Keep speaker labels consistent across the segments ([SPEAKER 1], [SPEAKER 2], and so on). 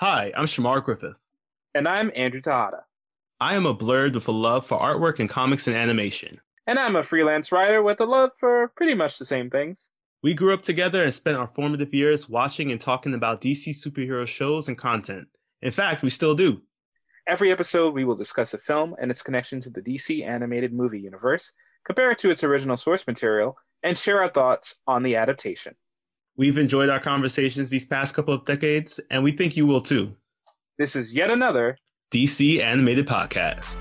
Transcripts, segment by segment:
[SPEAKER 1] Hi, I'm Shamar Griffith.
[SPEAKER 2] And I'm Andrew Tahada.
[SPEAKER 1] I am a blurred with a love for artwork and comics and animation.
[SPEAKER 2] And I'm a freelance writer with a love for pretty much the same things.
[SPEAKER 1] We grew up together and spent our formative years watching and talking about DC superhero shows and content. In fact, we still do.
[SPEAKER 2] Every episode, we will discuss a film and its connection to the DC animated movie universe, compare it to its original source material, and share our thoughts on the adaptation.
[SPEAKER 1] We've enjoyed our conversations these past couple of decades, and we think you will too.
[SPEAKER 2] This is yet another
[SPEAKER 1] DC Animated Podcast.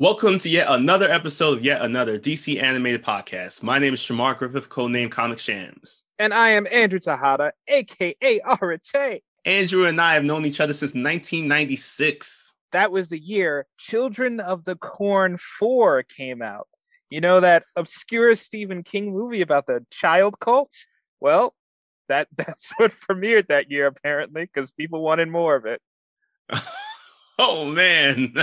[SPEAKER 1] Welcome to yet another episode of yet another DC Animated Podcast. My name is Shamar Griffith, codenamed Comic Shams.
[SPEAKER 2] And I am Andrew Tahada, aka Arate.
[SPEAKER 1] Andrew and I have known each other since 1996.
[SPEAKER 2] That was the year Children of the Corn 4 came out. You know that obscure Stephen King movie about the child cult? Well, that that's what premiered that year apparently because people wanted more of it.
[SPEAKER 1] Oh man.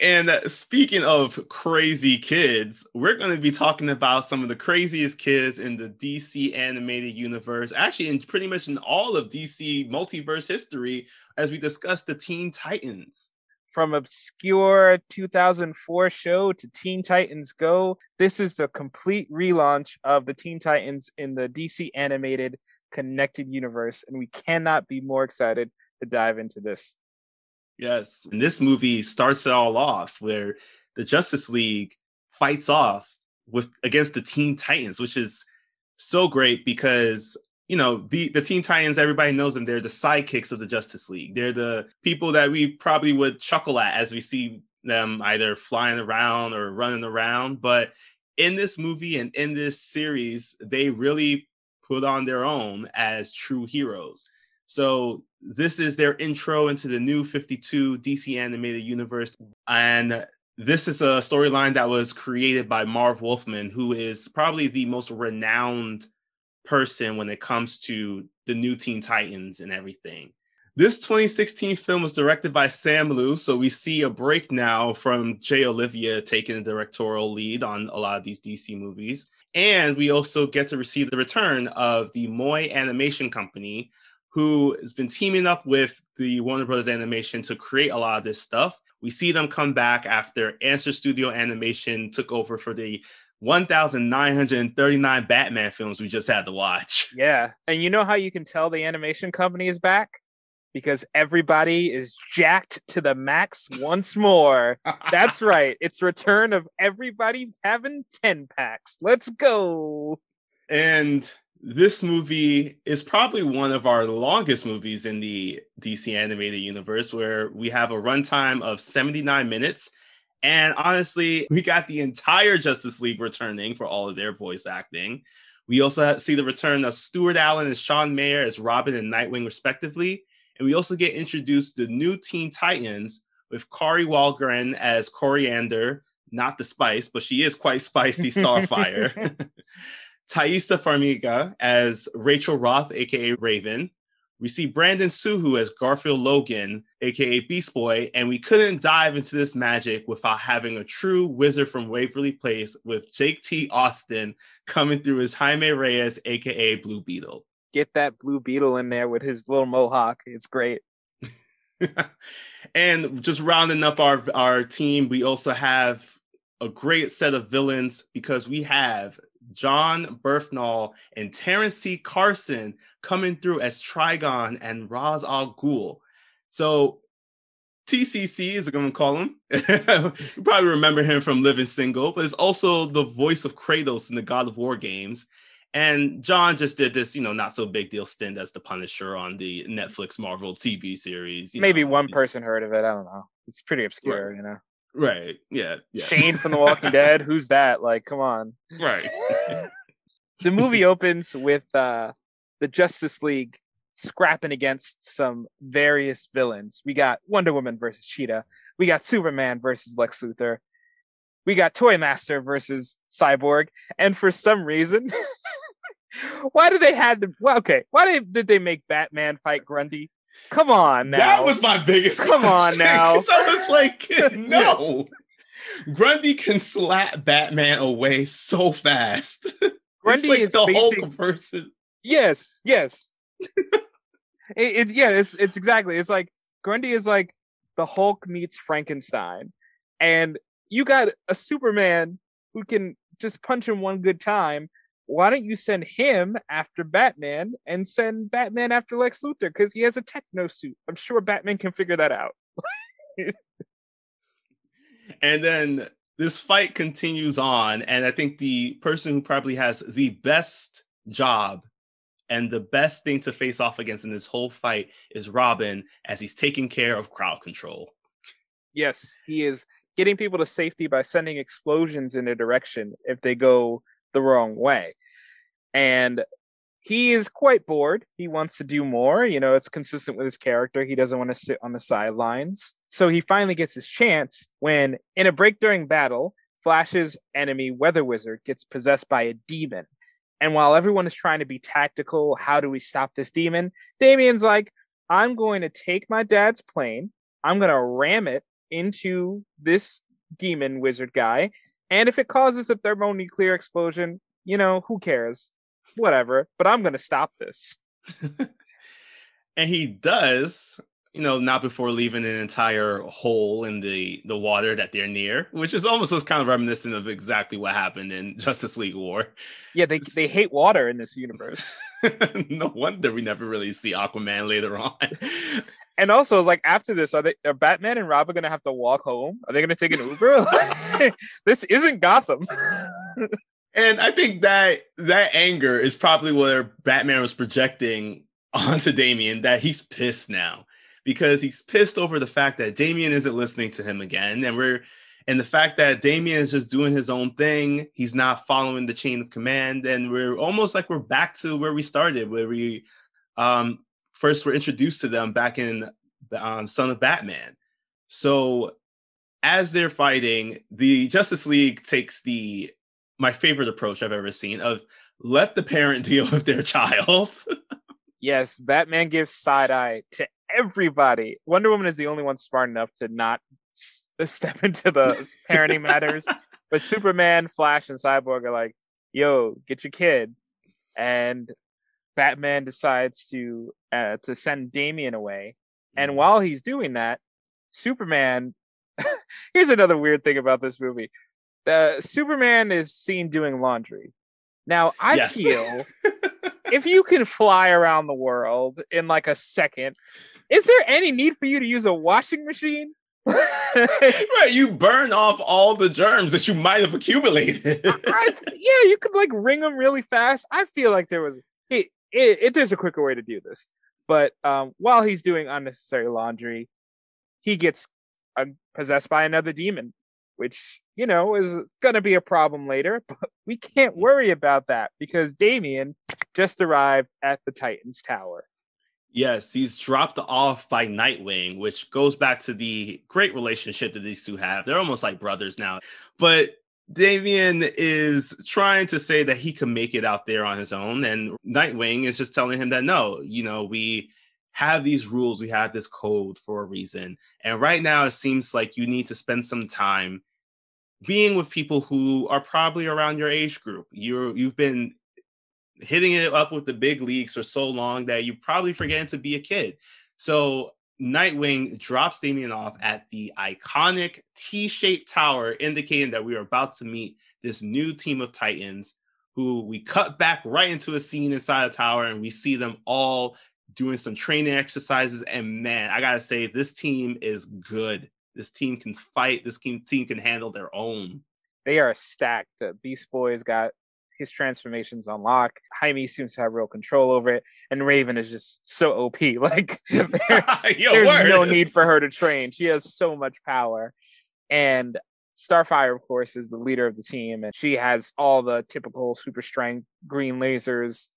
[SPEAKER 1] And speaking of crazy kids, we're going to be talking about some of the craziest kids in the DC animated universe, actually in pretty much in all of DC multiverse history as we discuss the Teen Titans.
[SPEAKER 2] From obscure 2004 show to Teen Titans Go, this is the complete relaunch of the Teen Titans in the DC animated connected universe and we cannot be more excited to dive into this.
[SPEAKER 1] Yes. And this movie starts it all off where the Justice League fights off with against the Teen Titans, which is so great because you know the the Teen Titans, everybody knows them. They're the sidekicks of the Justice League. They're the people that we probably would chuckle at as we see them either flying around or running around. But in this movie and in this series, they really put on their own as true heroes. So this is their intro into the new 52 DC animated universe. And this is a storyline that was created by Marv Wolfman, who is probably the most renowned person when it comes to the new Teen Titans and everything. This 2016 film was directed by Sam Liu, so we see a break now from Jay Oliva taking the directorial lead on a lot of these DC movies. And we also get to receive the return of the Moi Animation Company, who has been teaming up with the Warner Brothers Animation to create a lot of this stuff. We see them come back after Answer Studio Animation took over for the 1,939 Batman films we just had to watch.
[SPEAKER 2] Yeah. And you know how you can tell the animation company is back? Because everybody is jacked to the max once more. That's right. It's return of everybody having 10 packs. Let's go.
[SPEAKER 1] And this movie is probably one of our longest movies in the DC animated universe, where we have a runtime of 79 minutes. And honestly, we got the entire Justice League returning for all of their voice acting. We also see the return of Stuart Allan and Sean Maher as Robin and Nightwing, respectively. And we also get introduced to the new Teen Titans with Kari Wahlgren as Coriander, not the spice, but she is quite spicy Starfire. Taissa Farmiga as Rachel Roth, aka Raven. We see Brandon Soo Hoo as Garfield Logan, aka Beast Boy, and we couldn't dive into this magic without having a true wizard from Waverly Place with Jake T. Austin coming through as Jaime Reyes, aka Blue Beetle.
[SPEAKER 2] Get that Blue Beetle in there with his little mohawk. It's great.
[SPEAKER 1] and just rounding up our our team, we also have a great set of villains because we have Jon Bernthal and Terrence C. Carson coming through as Trigon and Ra's al Ghul. So TCC is going to call him. you probably remember him from Living Single, but it's also the voice of Kratos in the God of War games. And John just did this, you know, not so big deal stint as the Punisher on the Netflix Marvel TV series.
[SPEAKER 2] Maybe
[SPEAKER 1] know,
[SPEAKER 2] one person heard of it. I don't know. It's pretty obscure,
[SPEAKER 1] Right.
[SPEAKER 2] you know.
[SPEAKER 1] Right. Yeah. yeah.
[SPEAKER 2] Shane from The Walking Dead. Who's that? Like, come on.
[SPEAKER 1] Right.
[SPEAKER 2] the movie opens with uh the Justice League scrapping against some various villains. We got Wonder Woman versus Cheetah. We got Superman versus Lex Luthor. We got Toy Master versus Cyborg. And for some reason, why did they had to? Well, okay, why did, did they make Batman fight Grundy? Come on now.
[SPEAKER 1] That was my biggest.
[SPEAKER 2] Come on now.
[SPEAKER 1] I was like, no. Grundy can slap Batman away so fast.
[SPEAKER 2] Grundy
[SPEAKER 1] it's like
[SPEAKER 2] is
[SPEAKER 1] the
[SPEAKER 2] basic-
[SPEAKER 1] Hulk versus.
[SPEAKER 2] Yes, yes. it, it yeah, it's it's exactly. It's like Grundy is like the Hulk meets Frankenstein, and you got a Superman who can just punch him one good time. Why don't you send him after Batman and send Batman after Lex Luthor because he has a techno suit? I'm sure Batman can figure that out.
[SPEAKER 1] And then this fight continues on, and I think the person who probably has the best job and the best thing to face off against in this whole fight is Robin, as he's taking care of crowd control.
[SPEAKER 2] Yes, he is getting people to safety by sending explosions in a direction if they go the wrong way. And he is quite bored. He wants to do more. You know, it's consistent with his character. He doesn't want to sit on the sidelines. So he finally gets his chance when, in a break during battle, Flash's enemy, Weather Wizard, gets possessed by a demon. And while everyone is trying to be tactical, how do we stop this demon? Damian's like, I'm going to take my dad's plane, I'm going to ram it into this demon wizard guy. And if it causes a thermonuclear explosion, you know, who cares? Whatever. But I'm going to stop this.
[SPEAKER 1] and he does you know not before leaving an entire hole in the the water that they're near which is almost was kind of reminiscent of exactly what happened in justice league war
[SPEAKER 2] Yeah, they, they hate water in this universe.
[SPEAKER 1] no wonder we never really see aquaman later on
[SPEAKER 2] And also, like after this, are they are Batman and Robin gonna have to walk home? Are they gonna take an Uber? this isn't Gotham.
[SPEAKER 1] and i think that that anger is probably where batman was projecting onto damian that he's pissed now because he's pissed over the fact that damian isn't listening to him again and we're and the fact that Damian is just doing his own thing, he's not following the chain of command, and we're almost like we're back to where we started, where we um, first were introduced to them back in um, Son of Batman. So as they're fighting, the Justice League takes the my favorite approach I've ever seen of let the parent deal with their child.
[SPEAKER 2] Yes, Batman gives side eye to everybody. Wonder Woman is the only one smart enough to not s- step into the parenting matters. But Superman, Flash, and Cyborg are like, "Yo, get your kid," and Batman decides to uh, to send Damian away. And while he's doing that, Superman. here's another weird thing about this movie: uh, Superman is seen doing laundry. Now, I
[SPEAKER 1] Yes.
[SPEAKER 2] feel if you can fly around the world in like a second, is there any need for you to use a washing machine?
[SPEAKER 1] right, you burn off all the germs that you might have accumulated.
[SPEAKER 2] I, yeah, you could like ring them really fast. I feel like there was it, it, it there's a quicker way to do this. But um, while he's doing unnecessary laundry, he gets uh, possessed by another demon, which you know is gonna be a problem later. But we can't worry about that because Damian just arrived at the Titans Tower.
[SPEAKER 1] Yes, he's dropped off by Nightwing, which goes back to the great relationship that these two have. They're almost like brothers now. But Damian is trying to say that he can make it out there on his own. And Nightwing is just telling him that no, you know, we have these rules, we have this code for a reason. And right now, it seems like you need to spend some time being with people who are probably around your age group. You're you've been hitting it up with the big leagues for so long that you're probably forgetting to be a kid. So Nightwing drops Damian off at the iconic T-shaped tower, indicating that we are about to meet this new team of Titans. Who we cut back right into a scene inside the tower, and we see them all doing some training exercises. And man, I gotta say, this team is good. This team can fight. This team team can handle their own.
[SPEAKER 2] They are stacked. The Beast Boy's got his transformations on lock. Jaime seems to have real control over it, and Raven is just so OP. Like there, there's
[SPEAKER 1] word.
[SPEAKER 2] no need for her to train. She has so much power, and Starfire, of course, is the leader of the team, and she has all the typical super strength green lasers.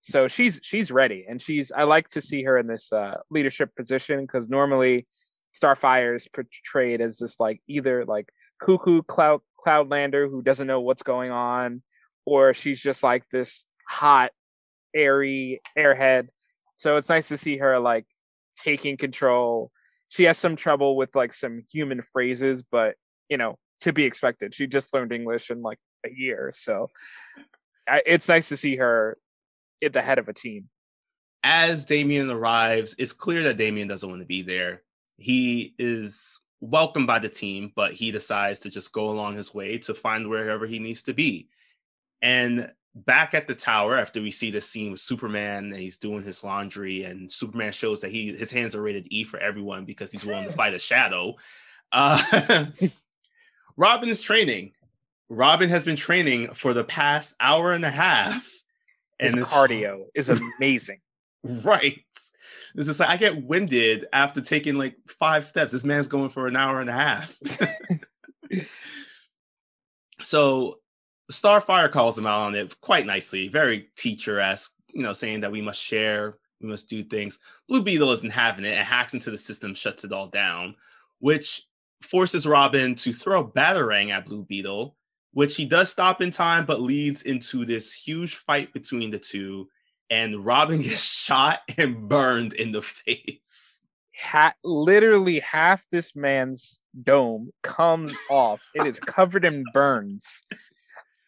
[SPEAKER 2] So she's she's ready, and she's. I like to see her in this uh, leadership position because normally Starfire is portrayed as this like either like cuckoo cloud cloudlander who doesn't know what's going on or she's just like this hot airy airhead so it's nice to see her like taking control she has some trouble with like some human phrases but you know to be expected she just learned english in like a year so I, it's nice to see her at the head of a team
[SPEAKER 1] as Damian arrives, it's clear that Damian doesn't want to be there. He is welcomed by the team, but he decides to just go along his way to find wherever he needs to be. And back at the tower, after we see the scene with Superman and he's doing his laundry, and Superman shows that he his hands are rated E for everyone because he's willing to fight a shadow. Uh, Robin is training. Robin has been training for the past hour and a half.
[SPEAKER 2] his cardio is amazing
[SPEAKER 1] Right. It's just like I get winded after taking like five steps. This man's going for an hour and a half. so Starfire calls him out on it quite nicely, very teacher-esque, you know, saying that we must share, we must do things. Blue Beetle isn't having it and hacks into the system, shuts it all down, which forces Robin to throw a batarang at Blue Beetle, which he does stop in time, but leads into this huge fight between the two and Robin gets shot and burned in the face.
[SPEAKER 2] ha- literally half this man's dome comes off. It is covered in burns.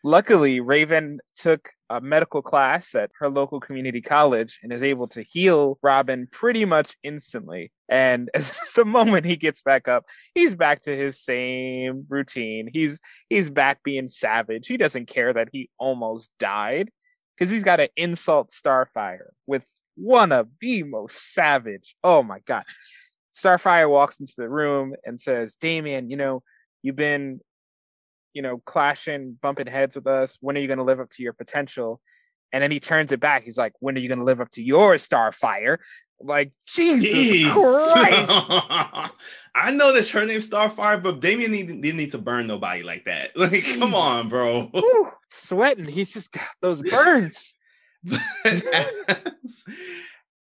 [SPEAKER 2] Luckily, Raven took a medical class at her local community college and is able to heal Robin pretty much instantly. And the moment he gets back up, he's back to his same routine. He's he's back being savage. He doesn't care that he almost died because he's got to insult Starfire with one of the most savage. Oh my god. Starfire walks into the room and says, Damian, you know, you've been, you know, clashing, bumping heads with us. When are you going to live up to your potential? And then he turns it back. He's like, When are you going to live up to your Starfire? Like, Jesus
[SPEAKER 1] Jeez.
[SPEAKER 2] Christ.
[SPEAKER 1] I know that her name's Starfire, but Damian didn't need to burn nobody like that. Like, come on, bro.
[SPEAKER 2] Whew, sweating. He's just got those burns.
[SPEAKER 1] as,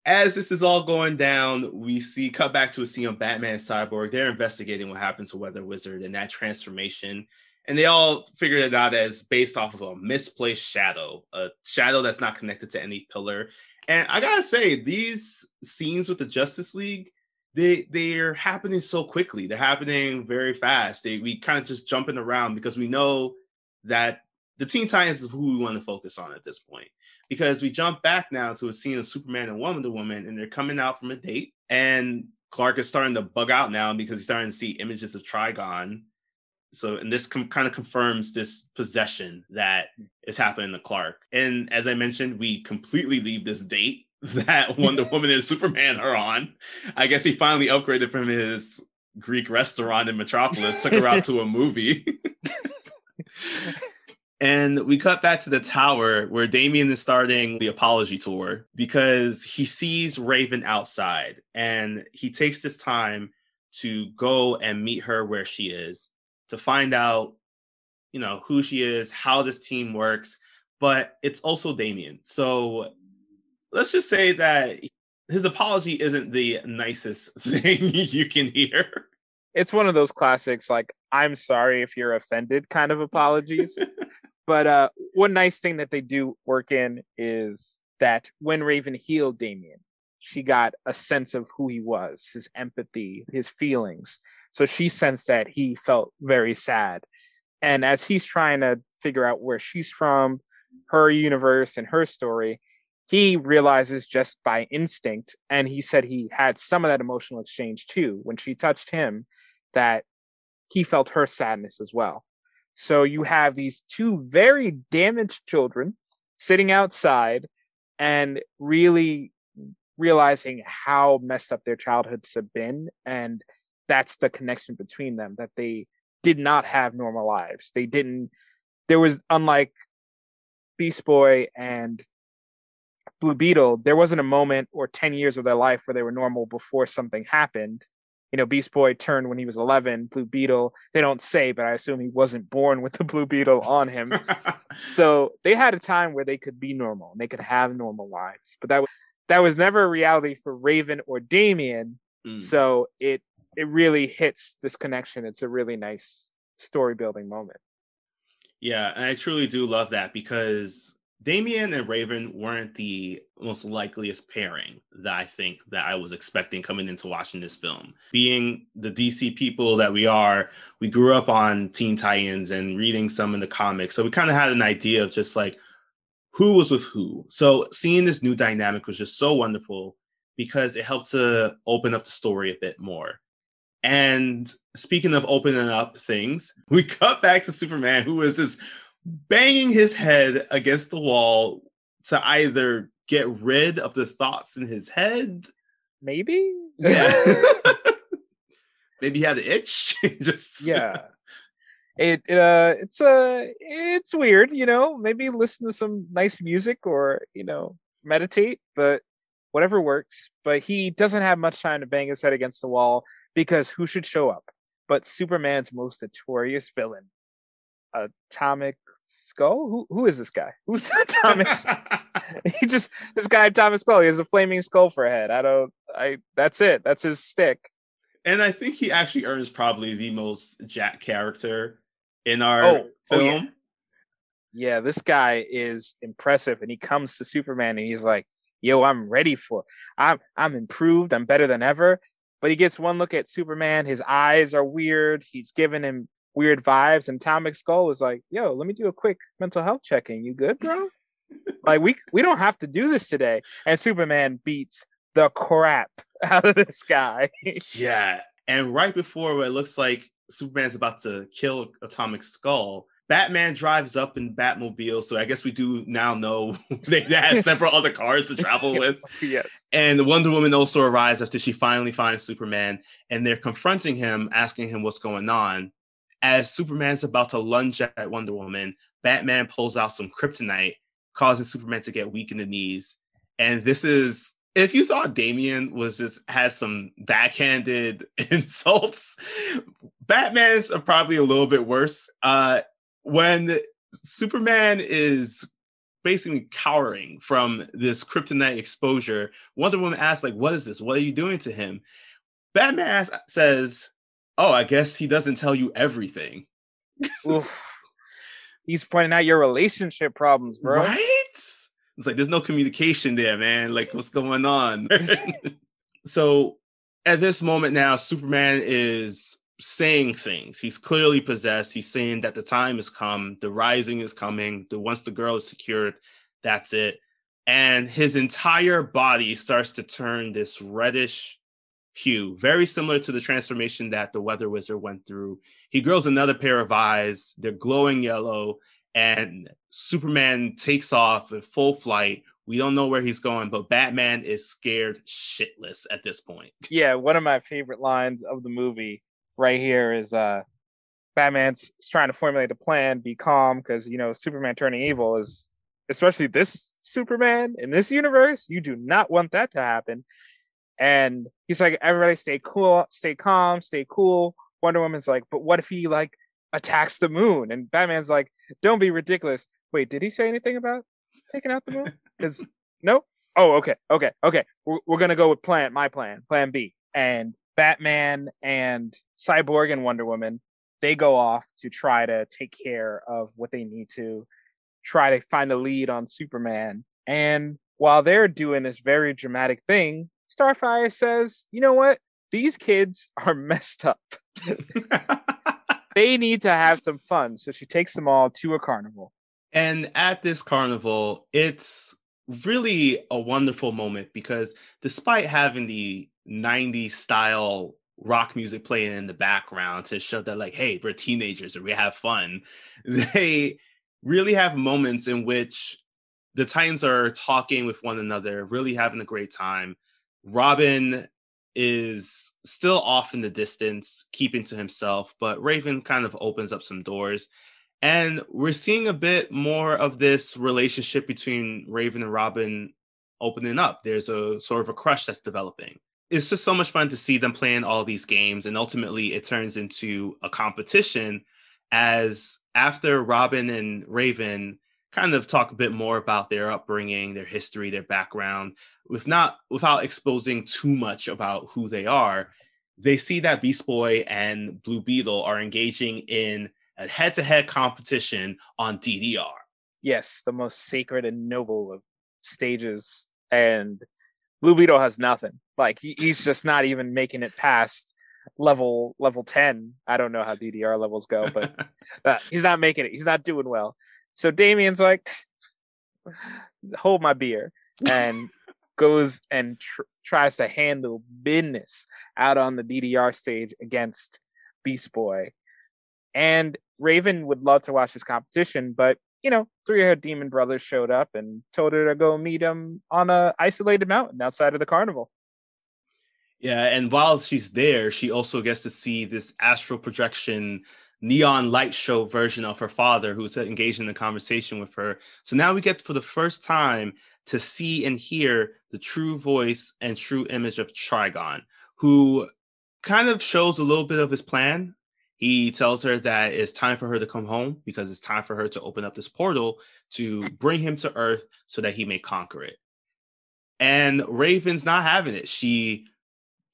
[SPEAKER 1] as this is all going down, we see cut back to a scene of Batman and Cyborg. They're investigating what happened to Weather Wizard and that transformation. And they all figured it out as based off of a misplaced shadow, a shadow that's not connected to any pillar. And I gotta say, these scenes with the Justice League, they they're happening so quickly. They're happening very fast. They we kind of just jumping around because we know that the Teen Titans is who we want to focus on at this point. Because we jump back now to a scene of Superman and Wonder Woman, and they're coming out from a date, and Clark is starting to bug out now because he's starting to see images of Trigon. So, and this com- kind of confirms this possession that is happening to Clark. And as I mentioned, we completely leave this date that Wonder Woman and Superman are on. I guess he finally upgraded from his Greek restaurant in Metropolis, took her out to a movie. and we cut back to the tower where Damian is starting the apology tour because he sees Raven outside and he takes this time to go and meet her where she is to find out, you know, who she is, how this team works. But it's also Damian. So let's just say that his apology isn't the nicest thing you can hear.
[SPEAKER 2] It's one of those classics, like, I'm sorry if you're offended kind of apologies. but uh, one nice thing that they do work in is that when Raven healed Damian, she got a sense of who he was, his empathy, his feelings. So she sensed that he felt very sad. And as he's trying to figure out where she's from, her universe, and her story, he realizes just by instinct, and he said he had some of that emotional exchange too when she touched him, that he felt her sadness as well. So you have these two very damaged children sitting outside and really realizing how messed up their childhoods have been and that's the connection between them that they did not have normal lives they didn't there was unlike beast boy and blue beetle there wasn't a moment or 10 years of their life where they were normal before something happened you know beast boy turned when he was 11 blue beetle they don't say but i assume he wasn't born with the blue beetle on him so they had a time where they could be normal and they could have normal lives but that was that was never a reality for Raven or Damian. Mm. So it it really hits this connection. It's a really nice story building moment.
[SPEAKER 1] Yeah, I truly do love that because Damian and Raven weren't the most likeliest pairing that I think that I was expecting coming into watching this film. Being the DC people that we are, we grew up on Teen Titans and reading some in the comics. So we kind of had an idea of just like who was with who. So seeing this new dynamic was just so wonderful because it helped to open up the story a bit more. And speaking of opening up things, we cut back to Superman, who was just banging his head against the wall to either get rid of the thoughts in his head.
[SPEAKER 2] Maybe.
[SPEAKER 1] Yeah. Maybe he had an itch. just
[SPEAKER 2] yeah it, it uh it's uh it's weird you know maybe listen to some nice music or you know meditate but whatever works but he doesn't have much time to bang his head against the wall because who should show up? But superman's most notorious villain atomic skull? Who who is this guy? Who's atomic he just this guy atomic skull he has a flaming skull for a head. I don't i that's it. That's his stick.
[SPEAKER 1] And I think he actually earns probably the most Jack character in our oh, film.
[SPEAKER 2] Oh, yeah. yeah, this guy is impressive, and he comes to Superman, and he's like, "Yo, I'm ready for. I'm I'm improved. I'm better than ever." But he gets one look at Superman. His eyes are weird. He's giving him weird vibes, and Atomic Skull is like, "Yo, let me do a quick mental health check-in. You good, bro?" like we we don't have to do this today. And Superman beats the crap out of this guy.
[SPEAKER 1] yeah. And right before it looks like Superman's about to kill Atomic Skull, Batman drives up in Batmobile. So I guess we do now know they, had several other cars to travel with.
[SPEAKER 2] yes.
[SPEAKER 1] And Wonder Woman also arrives after she finally finds Superman, and they're confronting him, asking him what's going on. As Superman's about to lunge at Wonder Woman, Batman pulls out some kryptonite, causing Superman to get weak in the knees. And this is if you thought Damian was just has some backhanded insults, Batman's are probably a little bit worse. Uh, when Superman is basically cowering from this kryptonite exposure, Wonder Woman asks, like, what is this? What are you doing to him? Batman asks, uh, says, Oh, I guess he doesn't tell you everything.
[SPEAKER 2] He's pointing out your relationship problems, bro.
[SPEAKER 1] Right? It's like there's no communication there, man. Like, what's going on? so at this moment now, Superman is saying things. He's clearly possessed. He's saying that the time has come, the rising is coming, the once the girl is secured, that's it. And his entire body starts to turn this reddish hue, very similar to the transformation that the Weather Wizard went through. He grows another pair of eyes, they're glowing yellow, and Superman takes off in full flight. We don't know where he's going, but Batman is scared shitless at this point.
[SPEAKER 2] Yeah, one of my favorite lines of the movie right here is uh Batman's trying to formulate a plan, be calm, because you know, Superman turning evil is especially this Superman in this universe, you do not want that to happen. And he's like, everybody stay cool, stay calm, stay cool. Wonder Woman's like, but what if he like attacks the moon. And Batman's like, don't be ridiculous. Wait, did he say anything about taking out the moon? Because no. Oh, okay, okay, okay. We're, we're gonna go with plan, my plan, plan B. And Batman and Cyborg and Wonder Woman, they go off to try to take care of what they need to, try to find a lead on Superman. And while they're doing this very dramatic thing, Starfire says, you know what? These kids are messed up. they need to have some fun. So she takes them all to a carnival.
[SPEAKER 1] And at this carnival, it's really a wonderful moment because despite having the 90s style rock music playing in the background to show that like hey we're teenagers and we have fun. They really have moments in which the titans are talking with one another really having a great time. Robin is still off in the distance keeping to himself but raven kind of opens up some doors. And we're seeing a bit more of this relationship between raven and robin opening up. There's a sort of a crush that's developing it's just so much fun to see them playing all these games and ultimately it turns into a competition as after robin and raven kind of talk a bit more about their upbringing their history their background with not without exposing too much about who they are they see that beast boy and blue beetle are engaging in a head-to-head competition on ddr
[SPEAKER 2] yes the most sacred and noble of stages and blue beetle has nothing. Like he, he's just not even making it past level level 10 i don't know how ddr levels go but uh, he's not making it. He's not doing well. So damian's like hold my beer and goes and tr- tries to handle business out on the ddr stage against beast boy. And raven would love to watch this competition but you know, three of her demon brothers showed up and told her to go meet him on a isolated mountain outside of the carnival.
[SPEAKER 1] Yeah, and while she's there, she also gets to see this astral projection neon light show version of her father who's engaged in the conversation with her. So now we get for the first time to see and hear the true voice and true image of Trigon, who kind of shows a little bit of his plan he tells her that it's time for her to come home because it's time for her to open up this portal to bring him to Earth so that he may conquer it. And Raven's not having it. She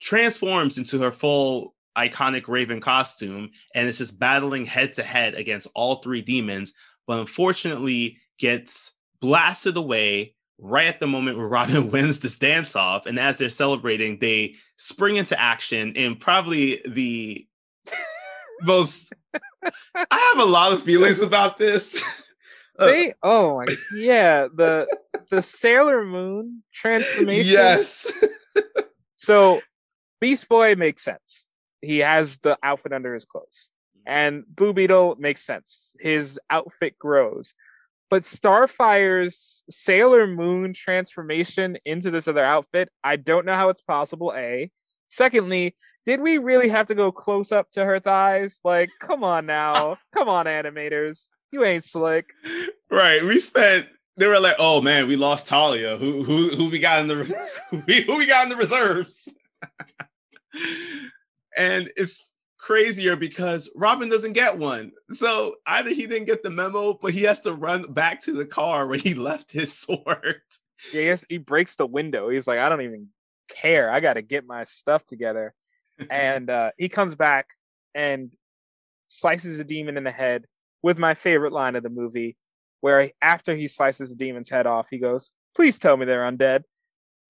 [SPEAKER 1] transforms into her full iconic Raven costume and is just battling head to head against all three demons, but unfortunately gets blasted away right at the moment where Robin wins this dance off. And as they're celebrating, they spring into action in probably the most I have a lot of feelings about this.
[SPEAKER 2] Uh, they oh my yeah, the the Sailor Moon transformation.
[SPEAKER 1] Yes.
[SPEAKER 2] so Beast Boy makes sense. He has the outfit under his clothes. And Blue Beetle makes sense. His outfit grows. But Starfire's Sailor Moon transformation into this other outfit, I don't know how it's possible, A. Secondly, did we really have to go close up to her thighs? Like, come on now. come on, animators. You ain't slick.
[SPEAKER 1] Right. We spent they were like, oh man, we lost Talia. Who who who we got in the who we, got in the reserves? and it's crazier because Robin doesn't get one. So either he didn't get the memo, but he has to run back to the car where he left his sword.
[SPEAKER 2] Yeah, he breaks the window. He's like, I don't even care. I got to get my stuff together and uh, he comes back and slices a demon in the head with my favorite line of the movie, where after he slices the demon's head off, he goes, "Please tell me they're undead,"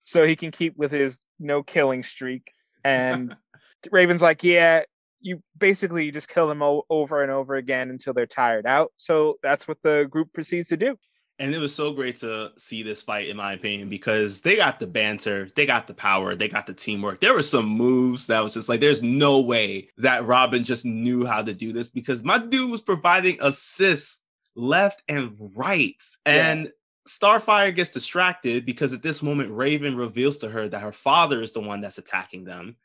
[SPEAKER 2] so he can keep with his no killing streak. And Raven's like, "Yeah." You basically you just kill them over and over again until they're tired out. So that's what the group proceeds to do
[SPEAKER 1] and it was so great to see this fight in my opinion because they got the banter they got the power they got the teamwork there were some moves that was just like there's no way that robin just knew how to do this because my dude was providing assists left and right yeah. and starfire gets distracted because at this moment raven reveals to her that her father is the one that's attacking them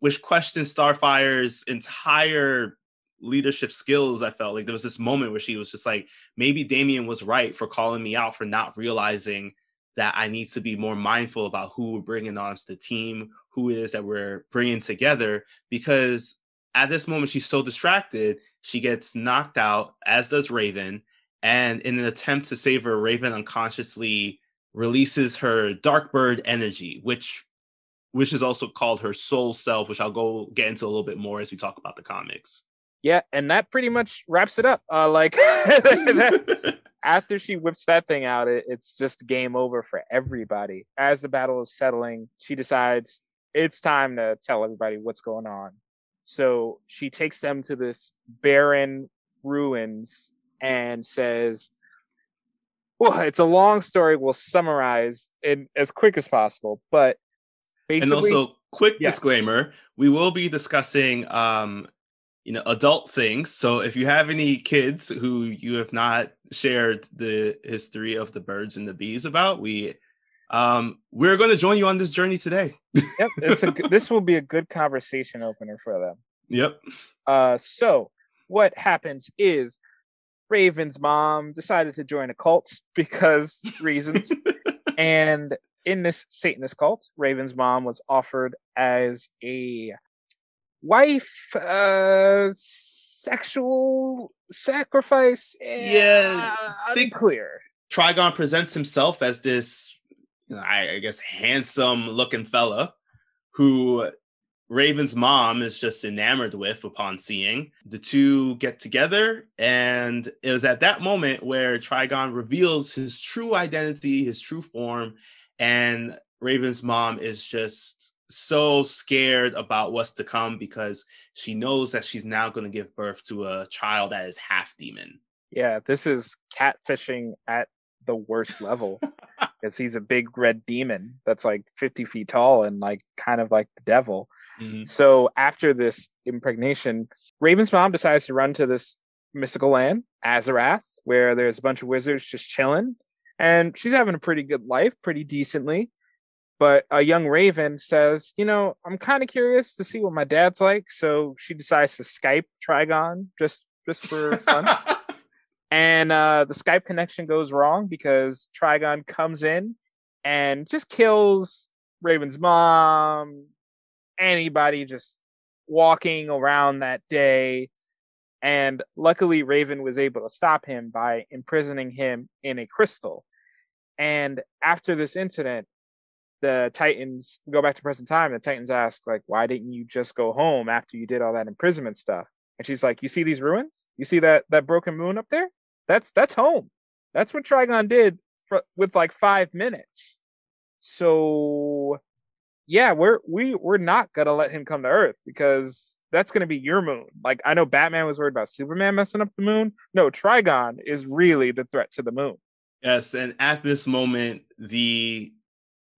[SPEAKER 1] which questions starfire's entire leadership skills. I felt like there was this moment where she was just like, maybe Damian was right for calling me out for not realizing that I need to be more mindful about who we're bringing onto the team, who it is that we're bringing together. Because at this moment, she's so distracted, she gets knocked out, as does Raven. And in an attempt to save her, Raven unconsciously releases her Darkbird energy, which which is also called her soul self, which I'll go get into a little bit more as we talk about the comics
[SPEAKER 2] yeah, and that pretty much wraps it up. Uh, like after she whips that thing out, it, it's just game over for everybody. As the battle is settling, she decides it's time to tell everybody what's going on. So she takes them to this barren ruins and says, well, it's a long story. We'll summarize in as quick as possible, but basically,
[SPEAKER 1] and also quick
[SPEAKER 2] yeah.
[SPEAKER 1] disclaimer we will be discussing um you know adult things. So if you have any kids who you have not shared the history of the birds and the bees about we um we're going to join you on this journey today.
[SPEAKER 2] Yep, it's a, this will be a good conversation opener for them.
[SPEAKER 1] yep.
[SPEAKER 2] Uh, so what happens is Raven's mom decided to join a cult because reasons, and in this Satanist cult, Raven's mom was offered as a wife, uh, sexual sacrifice.
[SPEAKER 1] Yeah,
[SPEAKER 2] uh,
[SPEAKER 1] think-
[SPEAKER 2] unclear.
[SPEAKER 1] trigon presents himself as this you know, I, I guess handsome looking fella who raven's mom is just enamored with upon seeing the two get together and it was at that moment where trigon reveals his true identity his true form and raven's mom is just so scared about what's to come because she knows that she's now going to give birth to a child that is half demon
[SPEAKER 2] Yeah, this is catfishing at the worst level because he's a big red demon that's like 50 feet tall and like kind of like the devil. Mm-hmm. So after this impregnation, Raven's mom decides to run to this mystical land, Azarath, where there's a bunch of wizards just chilling. And she's having a pretty good life, pretty decently. But a young Raven says, You know, I'm kind of curious to see what my dad's like. So she decides to Skype Trigon just just for fun. and uh, the Skype connection goes wrong because Trigon comes in and just kills Raven's mom, anybody just walking around that day. And luckily, Raven was able to stop him by imprisoning him in a crystal. And after this incident, the Titans go back to present time. The Titans ask, like, why didn't you just go home after you did all that imprisonment stuff? And she's like, you see these ruins? You see that that broken moon up there? That's that's home. That's what Trigon did for, with like five minutes. So yeah, we're we we're not gonna let him come to Earth because that's gonna be your moon. Like I know Batman was worried about Superman messing up the moon. No, Trigon is really the threat to the moon.
[SPEAKER 1] Yes, and at this moment, the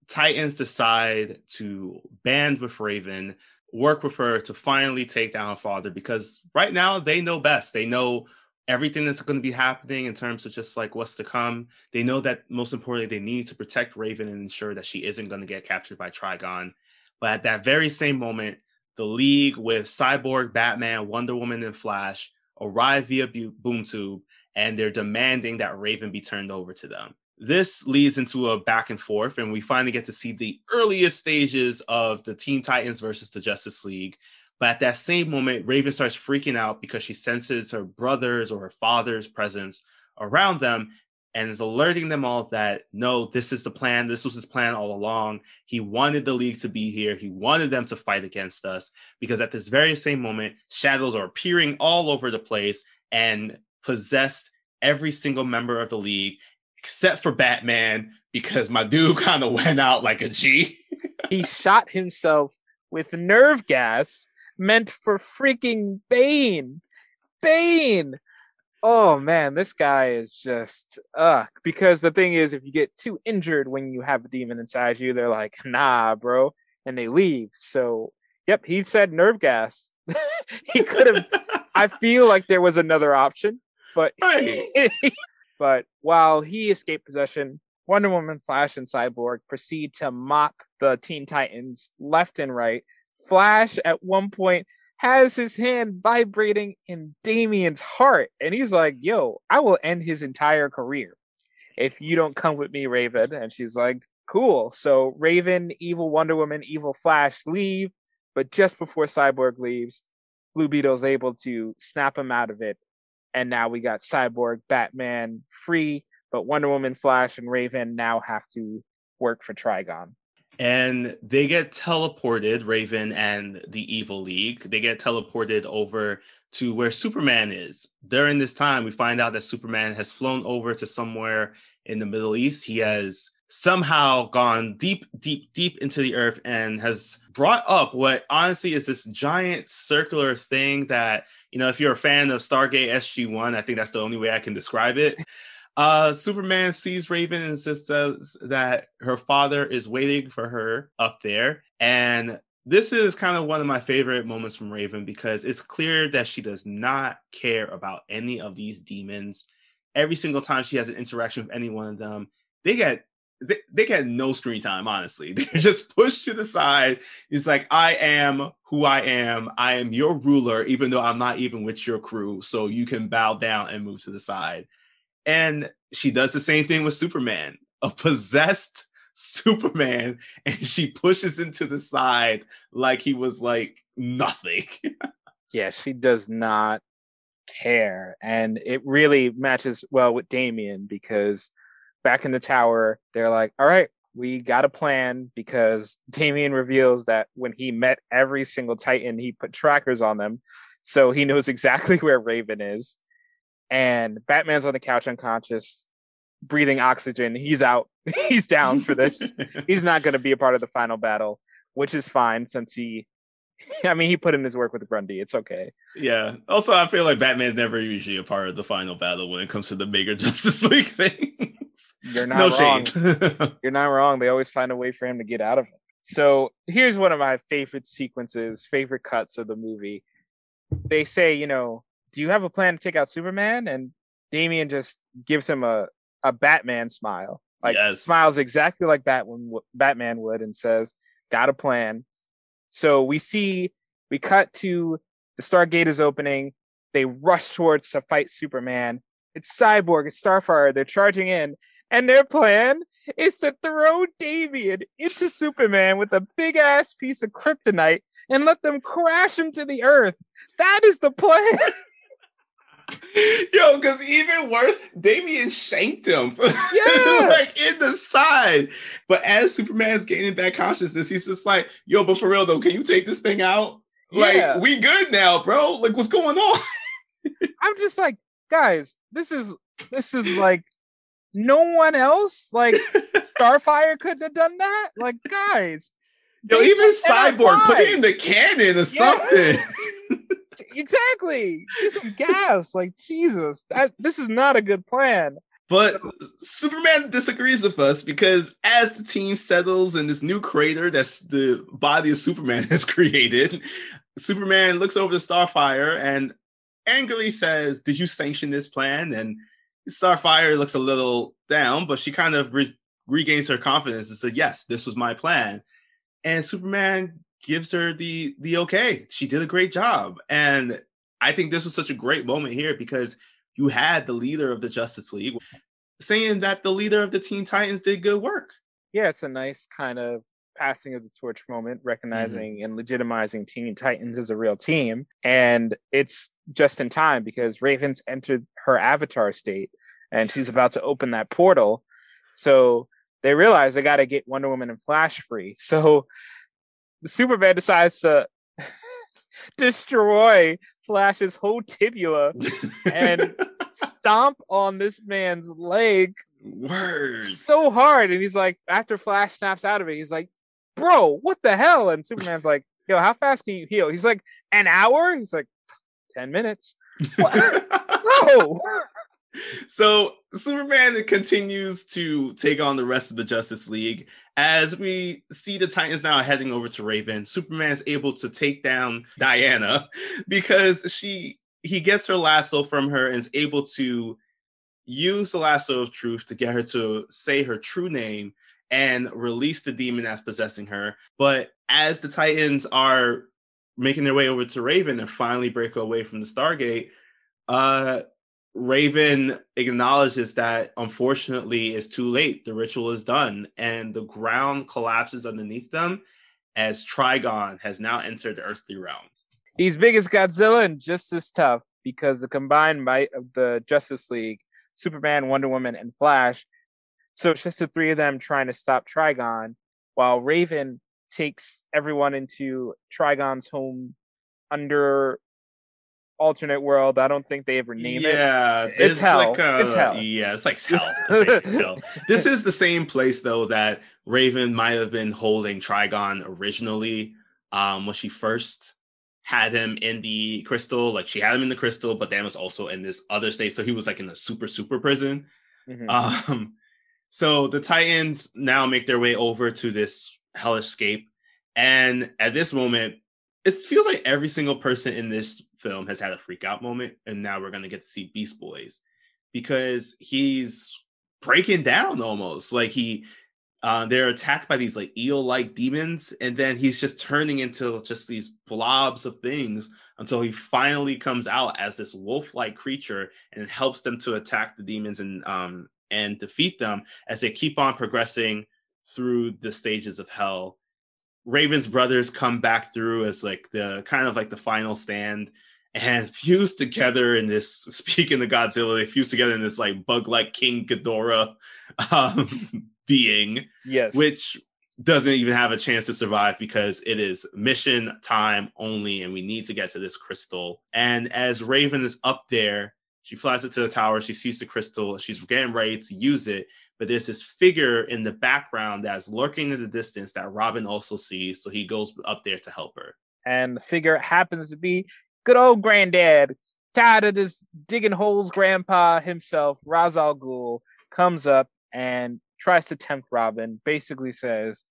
[SPEAKER 1] Titans decide to band with Raven, work with her to finally take down her father because right now they know best. They know everything that's going to be happening in terms of just like what's to come. They know that most importantly, they need to protect Raven and ensure that she isn't going to get captured by Trigon. But at that very same moment, the League with Cyborg, Batman, Wonder Woman, and Flash arrive via Boom Tube and they're demanding that Raven be turned over to them. This leads into a back and forth, and we finally get to see the earliest stages of the Teen Titans versus the Justice League. But at that same moment, Raven starts freaking out because she senses her brother's or her father's presence around them and is alerting them all that no, this is the plan. This was his plan all along. He wanted the League to be here. He wanted them to fight against us because at this very same moment, shadows are appearing all over the place and possessed every single member of the League except for Batman because my dude kind of went out like a G.
[SPEAKER 2] he shot himself with nerve gas meant for freaking Bane. Bane. Oh man, this guy is just uh because the thing is if you get too injured when you have a demon inside you, they're like, nah, bro, and they leave. So yep, he said nerve gas. he could have I feel like there was another option, but
[SPEAKER 1] Right.
[SPEAKER 2] But while he escaped possession, Wonder Woman, Flash, and Cyborg proceed to mop the Teen Titans left and right. Flash at one point has his hand vibrating in Damian's heart, and he's like, Yo, I will end his entire career if you don't come with me, Raven. And she's like, Cool. So Raven, Evil Wonder Woman, Evil Flash leave, but just before Cyborg leaves, Blue Beetle's able to snap him out of it. And now we got Cyborg, Batman free, but Wonder Woman, Flash, and Raven now have to work for Trigon.
[SPEAKER 1] and they get teleported, Raven and the Evil League. They get teleported over to where Superman is. During this time, we find out that Superman has flown over to somewhere in the Middle East. He has somehow gone deep, deep, deep into the earth and has brought up what honestly is this giant circular thing that, you know, if you're a fan of Stargate SG1, I think that's the only way I can describe it. Uh, Superman sees Raven and just says that her father is waiting for her up there. And this is kind of one of my favorite moments from Raven because it's clear that she does not care about any of these demons. Every single time she has an interaction with any one of them, they get they, get no screen time, honestly. They're just pushed to the side. It's like, I am who I am. I am your ruler, even though I'm not even with your crew. So you can bow down and move to the side. And she does the same thing with Superman, a possessed Superman, and she pushes him to the side like he was like nothing.
[SPEAKER 2] yeah, she does not care. And it really matches well with Damian because back in the tower, they're like, all right, we got a plan because Damian reveals that when he met every single Titan, he put trackers on them. So he knows exactly where Raven is. And Batman's on the couch unconscious, breathing oxygen. He's out. He's down for this. He's not going to be a part of the final battle, which is fine since he I mean, he put in his work with Grundy. It's okay.
[SPEAKER 1] Yeah. Also, I feel like Batman's never usually a part of the final battle when it comes to the bigger Justice League thing.
[SPEAKER 2] You're not no wrong. You're not wrong. They always find a way for him to get out of it. So here's one of my favorite sequences, favorite cuts of the movie. They say, you know, do you have a plan to take out Superman? And Damian just gives him a, a Batman smile. Like yes. smiles exactly like Batman Batman would and says, Got a plan. So we see we cut to the Stargate is opening. They rush towards to fight Superman. It's Cyborg, it's Starfire. They're charging in, and their plan is to throw Damian into Superman with a big ass piece of kryptonite and let them crash him to the earth. That is the plan.
[SPEAKER 1] Yo, because even worse, Damian shanked him. Yeah. like in the side. But as Superman's gaining back consciousness, he's just like, yo, but for real though, can you take this thing out? Yeah. Like, we good now, bro. Like, what's going on?
[SPEAKER 2] I'm just like, guys, this is this is like no one else, like Starfire couldn't have done that. Like, guys.
[SPEAKER 1] Yo, even Cyborg, put it in the cannon or yeah. something.
[SPEAKER 2] exactly. Get some gas. Like, Jesus. That, this is not a good plan.
[SPEAKER 1] But Superman disagrees with us because as the team settles in this new crater that's the body of Superman has created, Superman looks over the Starfire and angrily says, Did you sanction this plan? And Starfire looks a little down, but she kind of re- regains her confidence and says, "Yes, this was my plan." And Superman gives her the the okay. She did a great job, and I think this was such a great moment here because you had the leader of the Justice League saying that the leader of the Teen Titans did good work.
[SPEAKER 2] Yeah, it's a nice kind of passing of the torch moment, mm-hmm. recognizing mm-hmm. and legitimizing Teen Titans as a real team. And it's just in time because Raven's entered her avatar state and she's about to open that portal. So they realize they got to get Wonder Woman and Flash free. So Superman decides to destroy Flash's whole tibia and stomp on this man's leg
[SPEAKER 1] Words.
[SPEAKER 2] so hard. And he's like, after Flash snaps out of it, he's like, bro, what the hell? And Superman's like, yo, how fast can you heal? He's like, an hour? He's like, 10 minutes. bro.
[SPEAKER 1] So Superman continues to take on the rest of the Justice League. As we see the Titans now heading over to Raven, Superman is able to take down Diana because she he gets her lasso from her and is able to use the lasso of truth to get her to say her true name and release the demon that's possessing her. But as the Titans are making their way over to Raven and finally break away from the Stargate, uh, Raven acknowledges that unfortunately it's too late. The ritual is done, and the ground collapses underneath them as Trigon has now entered the earthly realm.
[SPEAKER 2] He's big as Godzilla and just as tough because the combined might of the Justice League, Superman, Wonder Woman, and Flash so it's just the three of them trying to stop Trigon while Raven takes everyone into Trigon's home under alternate world. I don't think they ever name
[SPEAKER 1] yeah,
[SPEAKER 2] it.
[SPEAKER 1] Yeah,
[SPEAKER 2] it's, hell. Like a, it's hell.
[SPEAKER 1] Yeah, it's like hell. It's hell. This is the same place though that Raven might have been holding Trigon originally um, when she first had him in the crystal. Like she had him in the crystal, but then was also in this other state. So he was like in a super super prison.
[SPEAKER 2] Mhm.
[SPEAKER 1] Um, so the Titans now make their way over to this hellscape, and at this moment, it feels like every single person in this film has had a freak out moment, and now we're gonna get to see Beast Boys because he's breaking down almost. Like he. Uh, they're attacked by these like eel-like demons, and then he's just turning into just these blobs of things until he finally comes out as this wolf-like creature and helps them to attack the demons and um and defeat them as they keep on progressing through the stages of hell. Raven's brothers come back through as like the kind of like the final stand and fuse together in this speaking of Godzilla, they fuse together in this like bug-like King Ghidorah um, being
[SPEAKER 2] Yes.
[SPEAKER 1] which doesn't even have a chance to survive because it is mission time only and we need to get to this crystal and as raven is up there she flies it to the tower she sees the crystal she's getting ready to use it but there's this figure in the background that's lurking in the distance that robin also sees so he goes up there to help her
[SPEAKER 2] and the figure happens to be good old granddad, tired of this digging holes grandpa himself, Ra's al Ghul, comes up and tries to tempt Robin, basically says,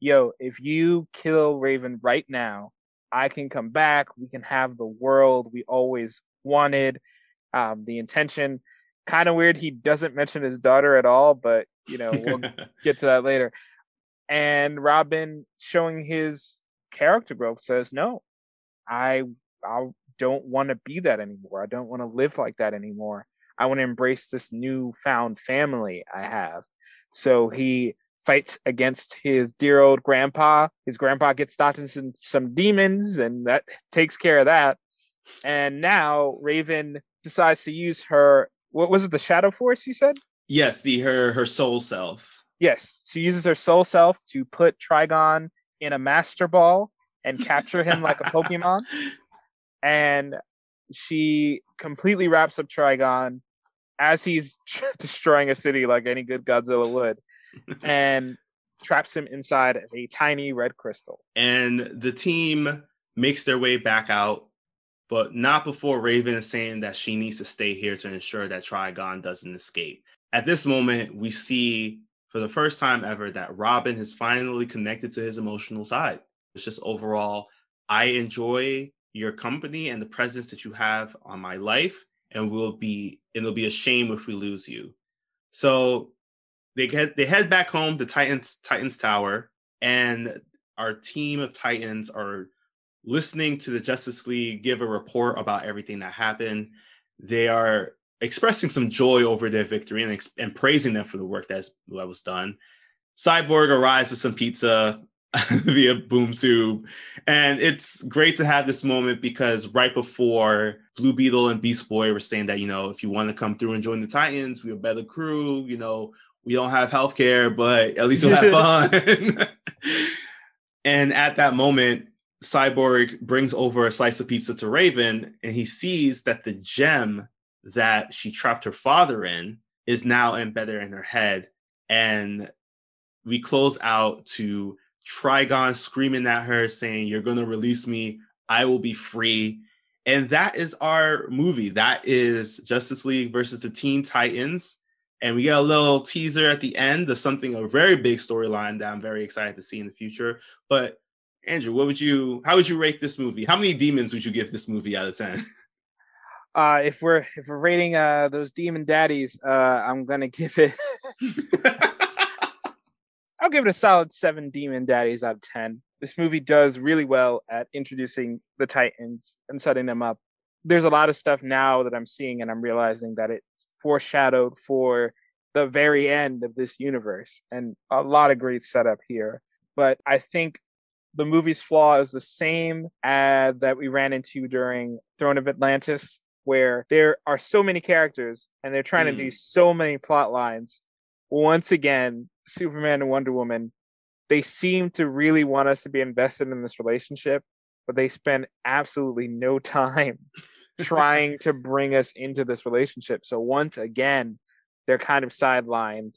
[SPEAKER 2] Yo, if you kill Raven right now, I can come back. We can have the world we always wanted. Um, the intention, kind of weird. He doesn't mention his daughter at all, but you know, we'll get to that later. And Robin, showing his character growth, says, "No, I I don't want to be that anymore. I don't want to live like that anymore. I want to embrace this newfound family I have." So he fights against his dear old grandpa. His grandpa gets stopped in some, some demons, and that takes care of that. And now Raven decides to use her. What was it? The Shadow Force? You said.
[SPEAKER 1] yes the her her soul self
[SPEAKER 2] Yes, she uses her soul self to put Trigon in a master ball and capture him like a Pokemon. And she completely wraps up Trigon as he's destroying a city like any good Godzilla would and traps him inside a tiny red crystal.
[SPEAKER 1] and the team makes their way back out, but not before Raven is saying that she needs to stay here to ensure that Trigon doesn't escape. At this moment, we see for the first time ever that Robin has finally connected to his emotional side. It's just overall, I enjoy your company and the presence that you have on my life, and will be it'll be a shame if we lose you. So they get they head back home to Titans Titans Tower, and our team of Titans are listening to the Justice League give a report about everything that happened. They are expressing some joy over their victory and, and praising them for the work that's, that was done. Cyborg arrives with some pizza via boom tube. And it's great to have this moment because right before Blue Beetle and Beast Boy were saying that, you know, if you want to come through and join the Titans, we're a better crew, you know, we don't have healthcare, but at least we'll have fun. and at that moment, Cyborg brings over a slice of pizza to Raven, and he sees that the gem that she trapped her father in is now embedded in her head. And we close out to Trigon screaming at her, saying, You're going to release me. I will be free. And that is our movie. That is Justice League versus the Teen Titans. And we get a little teaser at the end of something, a very big storyline that I'm very excited to see in the future. But Andrew, what would you, how would you rate this movie? How many demons would you give this movie out of 10?
[SPEAKER 2] Uh, if we're if we're rating uh those demon daddies, uh, I'm gonna give it. I'll give it a solid seven demon daddies out of ten. This movie does really well at introducing the Titans and setting them up. There's a lot of stuff now that I'm seeing, and I'm realizing that it's foreshadowed for the very end of this universe, and a lot of great setup here. But I think the movie's flaw is the same ad that we ran into during Throne of Atlantis, where there are so many characters and they're trying to do mm. so many plot lines. Once again, Superman and Wonder Woman, they seem to really want us to be invested in this relationship, but they spend absolutely no time trying to bring us into this relationship. So once again, they're kind of sidelined.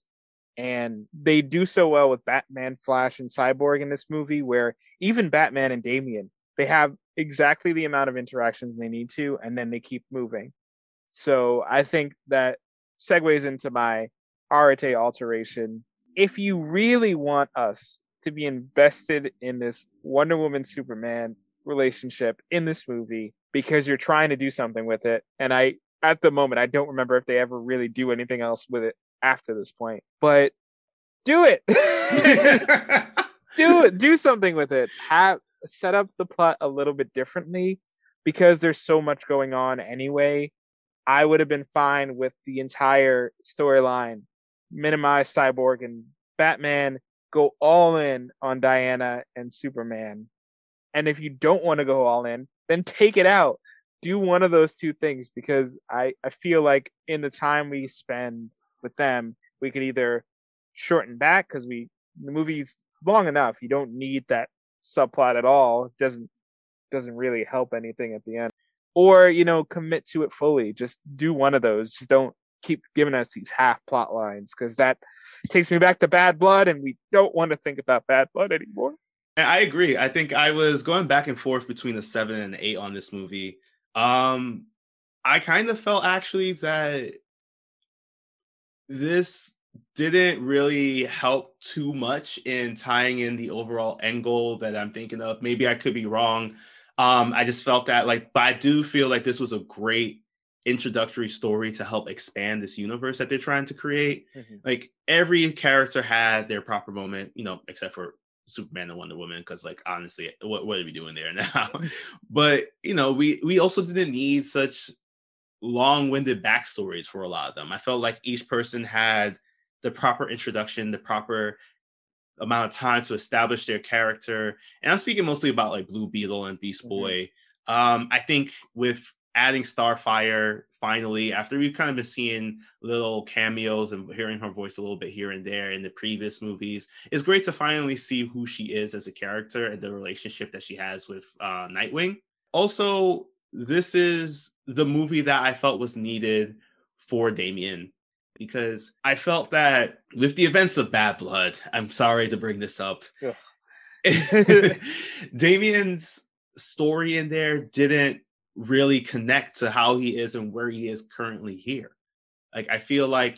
[SPEAKER 2] And they do so well with Batman, Flash, and Cyborg in this movie, where even Batman and Damian, they have exactly the amount of interactions they need to, and then they keep moving. So I think that segues into my Arate alteration. If you really want us to be invested in this Wonder Woman Superman relationship in this movie because you're trying to do something with it, and I at the moment I don't remember if they ever really do anything else with it after this point, but do it. do it. Do something with it. Have set up the plot a little bit differently because there's so much going on anyway. I would have been fine with the entire storyline, minimize Cyborg and Batman, go all in on Diana and Superman. And if you don't want to go all in, then take it out. Do one of those two things because I, I feel like in the time we spend with them, we could either shorten back because we the movie's long enough. You don't need that subplot at all. It doesn't doesn't really help anything at the end. Or, you know, commit to it fully. Just do one of those. Just don't keep giving us these half plot lines because that takes me back to bad blood and we don't want to think about bad blood anymore.
[SPEAKER 1] I agree. I think I was going back and forth between a seven and an eight on this movie. Um, I kind of felt actually that this didn't really help too much in tying in the overall end goal that I'm thinking of. Maybe I could be wrong. Um, I just felt that like, but I do feel like this was a great introductory story to help expand this universe that they're trying to create. Mm-hmm. Like every character had their proper moment, you know, except for Superman and Wonder Woman, because like honestly, what, what are we doing there now? but you know, we we also didn't need such long-winded backstories for a lot of them. I felt like each person had the proper introduction, the proper amount of time to establish their character. And I'm speaking mostly about like Blue Beetle and Beast mm-hmm. Boy. Mm-hmm. Um, I think with adding Starfire finally, after we've kind of been seeing little cameos and hearing her voice a little bit here and there in the previous movies, it's great to finally see who she is as a character and the relationship that she has with uh, Nightwing. Also, this is the movie that I felt was needed for Damian because I felt that with the events of Bad Blood, I'm sorry to bring this up. Damian's story in there didn't really connect to how he is and where he is currently here. Like I feel like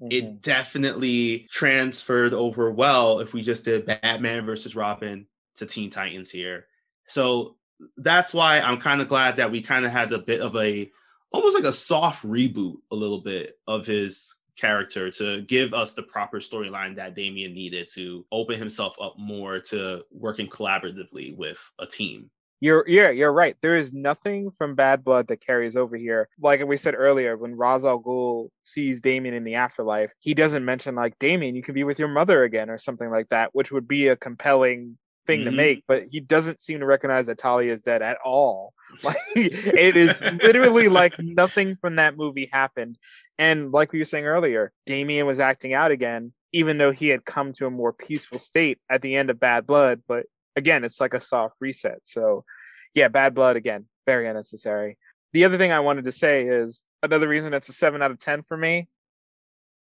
[SPEAKER 1] mm-hmm. it definitely transferred over well if we just did Batman versus Robin to Teen Titans here. So that's why I'm kind of glad that we kind of had a bit of a almost like a soft reboot a little bit of his character to give us the proper storyline that Damian needed to open himself up more to working collaboratively with a team.
[SPEAKER 2] You're yeah, you're right. There is nothing from Bad Blood that carries over here. Like we said earlier, when Ra's al Ghul sees Damian in the afterlife, he doesn't mention like Damian, you can be with your mother again or something like that, which would be a compelling thing mm-hmm. to make, but he doesn't seem to recognize that Talia is dead at all. Like it is literally like nothing from that movie happened. And like we were saying earlier, Damian was acting out again, even though he had come to a more peaceful state at the end of Bad Blood. But again, it's like a soft reset. So yeah, Bad Blood again, very unnecessary. The other thing I wanted to say is another reason it's a seven out of ten for me.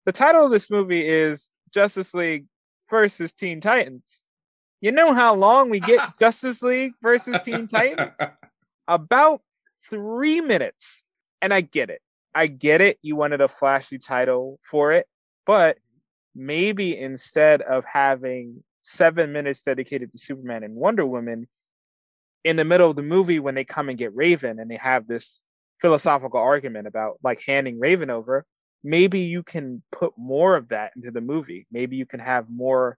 [SPEAKER 2] The title of this movie is Justice League versus Teen Titans you know how long we get Justice League versus Teen Titans? About three minutes. And I get it. I get it. You wanted a flashy title for it, but maybe instead of having seven minutes dedicated to Superman and Wonder Woman, in the middle of the movie when they come and get Raven and they have this philosophical argument about like handing Raven over, maybe you can put more of that into the movie. Maybe you can have more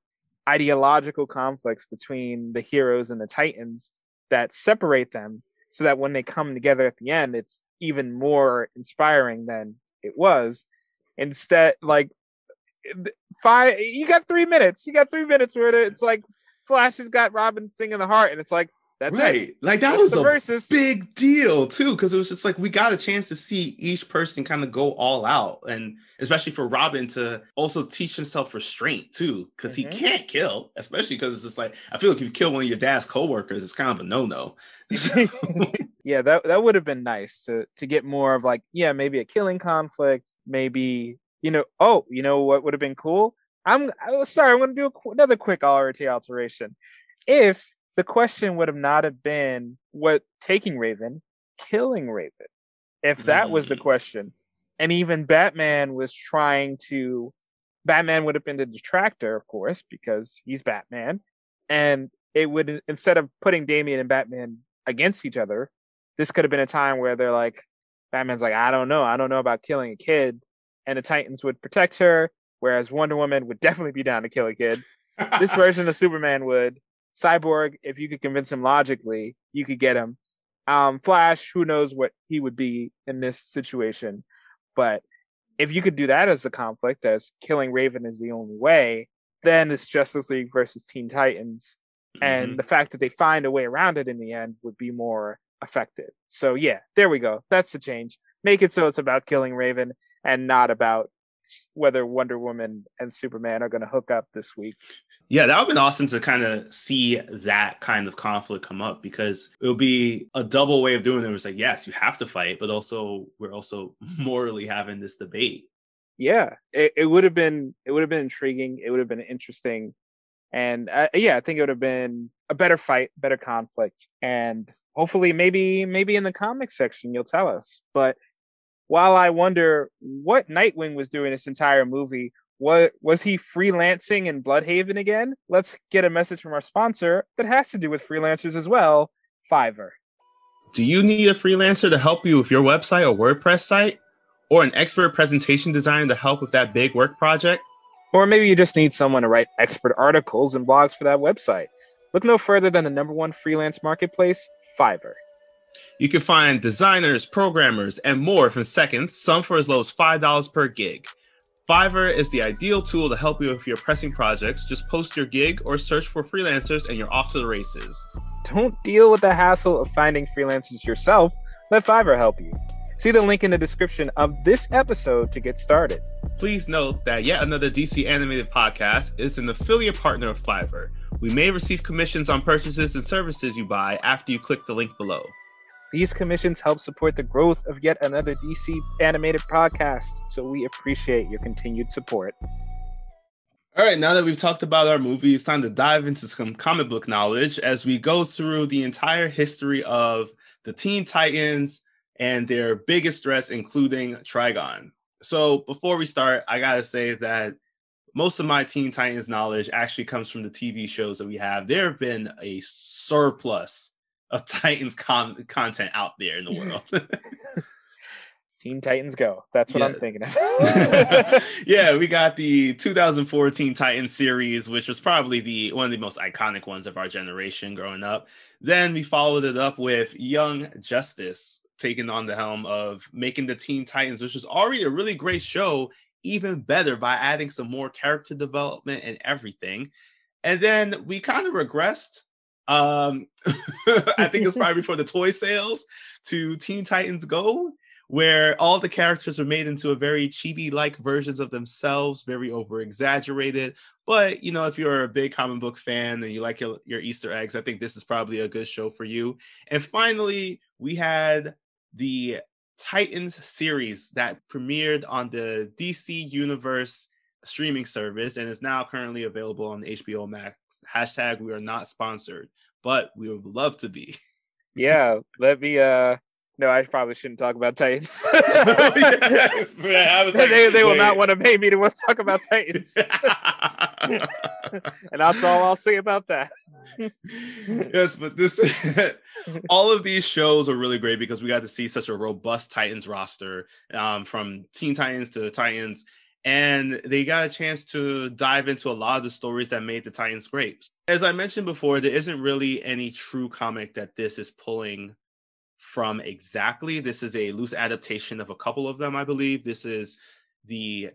[SPEAKER 2] ideological conflicts between the heroes and the titans that separate them so that when they come together at the end it's even more inspiring than it was. Instead like five you got three minutes. You got three minutes where it's like flash has got robin singing the heart and it's like that's right. It.
[SPEAKER 1] Like that That's was a versus. big deal too, because it was just like we got a chance to see each person kind of go all out, and especially for Robin to also teach himself restraint too, because mm-hmm. he can't kill, especially because it's just like I feel like if you kill one of your dad's coworkers, it's kind of a no no.
[SPEAKER 2] yeah, that that would have been nice to to get more of like yeah maybe a killing conflict, maybe you know oh you know what would have been cool. I'm oh, sorry, I'm going to do a, another quick RT alteration. If the question would have not have been what taking Raven, killing Raven. If that mm. was the mm. question. And even Batman was trying to Batman would have been the detractor, of course, because he's Batman. And it would instead of putting Damian and Batman against each other, this could have been a time where they're like, Batman's like, I don't know, I don't know about killing a kid, and the Titans would protect her, whereas Wonder Woman would definitely be down to kill a kid. this version of Superman would. Cyborg, if you could convince him logically, you could get him. Um, Flash, who knows what he would be in this situation, but if you could do that as a conflict, as killing Raven is the only way, then it's Justice League versus Teen Titans, mm-hmm. and the fact that they find a way around it in the end would be more effective. So yeah, there we go. That's the change. Make it so it's about killing Raven and not about whether Wonder Woman and Superman are going to hook up this week.
[SPEAKER 1] Yeah, that would have been awesome to kind of see that kind of conflict come up because it would be a double way of doing it. It's like, yes, you have to fight, but also we're also morally having this debate.
[SPEAKER 2] Yeah, it, it would have been it would have been intriguing. It would have been interesting, and uh, yeah, I think it would have been a better fight, better conflict, and hopefully, maybe maybe in the comic section you'll tell us. But while I wonder what Nightwing was doing this entire movie, what was he freelancing in Blüdhaven again? Let's get a message from our sponsor that has to do with freelancers as well, Fiverr.
[SPEAKER 1] Do you need a freelancer to help you with your website or WordPress site? Or an expert presentation designer to help with that big work project?
[SPEAKER 2] Or maybe you just need someone to write expert articles and blogs for that website. Look no further than the number one freelance marketplace, Fiverr.
[SPEAKER 1] You can find designers, programmers, and more from seconds, some for as low as $5 per gig. Fiverr is the ideal tool to help you with your pressing projects. Just post your gig or search for freelancers and you're off to the races.
[SPEAKER 2] Don't deal with the hassle of finding freelancers yourself. Let Fiverr help you. See the link in the description of this episode to get started.
[SPEAKER 1] Please note that yet another DC animated podcast is an affiliate partner of Fiverr. We may receive commissions on purchases and services you buy after you click the link below.
[SPEAKER 2] These commissions help support the growth of yet another DC animated podcast, so we appreciate your continued support.
[SPEAKER 1] All right, now that we've talked about our movie, it's time to dive into some comic book knowledge as we go through the entire history of the Teen Titans and their biggest threats, including Trigon. So, before we start, I gotta say that most of my Teen Titans knowledge actually comes from the TV shows that we have. There have been a surplus of Titans con- content out there in the world.
[SPEAKER 2] Teen Titans Go. That's what yeah. I'm thinking of.
[SPEAKER 1] yeah, we got the 2014 Titans series, which was probably the one of the most iconic ones of our generation growing up. Then we followed it up with Young Justice taking on the helm of making the Teen Titans, which was already a really great show, even better by adding some more character development and everything. And then we kind of regressed um, I think it's probably before the toy sales to Teen Titans Go, where all the characters are made into a very chibi-like versions of themselves, very over-exaggerated. But you know, if you're a big comic book fan and you like your, your Easter eggs, I think this is probably a good show for you. And finally, we had the Titans series that premiered on the DC Universe streaming service and is now currently available on HBO Max. Hashtag we are not sponsored but we would love to be.
[SPEAKER 2] yeah, let me. uh No, I probably shouldn't talk about Titans. oh, yeah, like, they they will not want to pay me to want to talk about Titans. and that's all I'll say about that.
[SPEAKER 1] yes, but this all of these shows are really great because we got to see such a robust Titans roster, um, from Teen Titans to the Titans, and they got a chance to dive into a lot of the stories that made the Titans great. As I mentioned before, there isn't really any true comic that this is pulling from exactly. This is a loose adaptation of a couple of them, I believe. This is the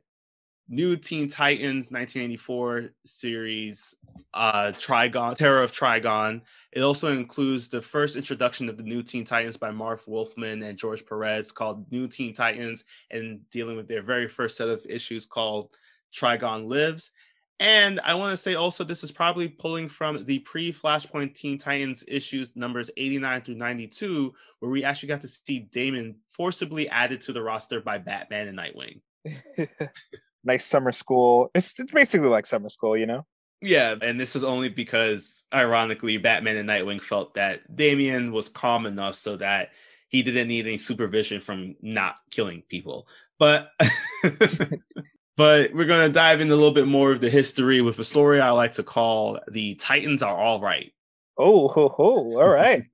[SPEAKER 1] New Teen Titans 1984 series, uh, Trigon, Terror of Trigon. It also includes the first introduction of the New Teen Titans by Marv Wolfman and George Perez called New Teen Titans and dealing with their very first set of issues called Trigon Lives. And I want to say also, this is probably pulling from the pre Flashpoint Teen Titans issues numbers 89 through 92, where we actually got to see Damian forcibly added to the roster by Batman and Nightwing.
[SPEAKER 2] nice summer school. It's, it's basically like summer school, you know?
[SPEAKER 1] Yeah, and this was only because, ironically, Batman and Nightwing felt that Damian was calm enough so that he didn't need any supervision from not killing people. But But we're going to dive into a little bit more of the history with a story I like to call The Titans Are All Right.
[SPEAKER 2] Oh, ho, ho. all right.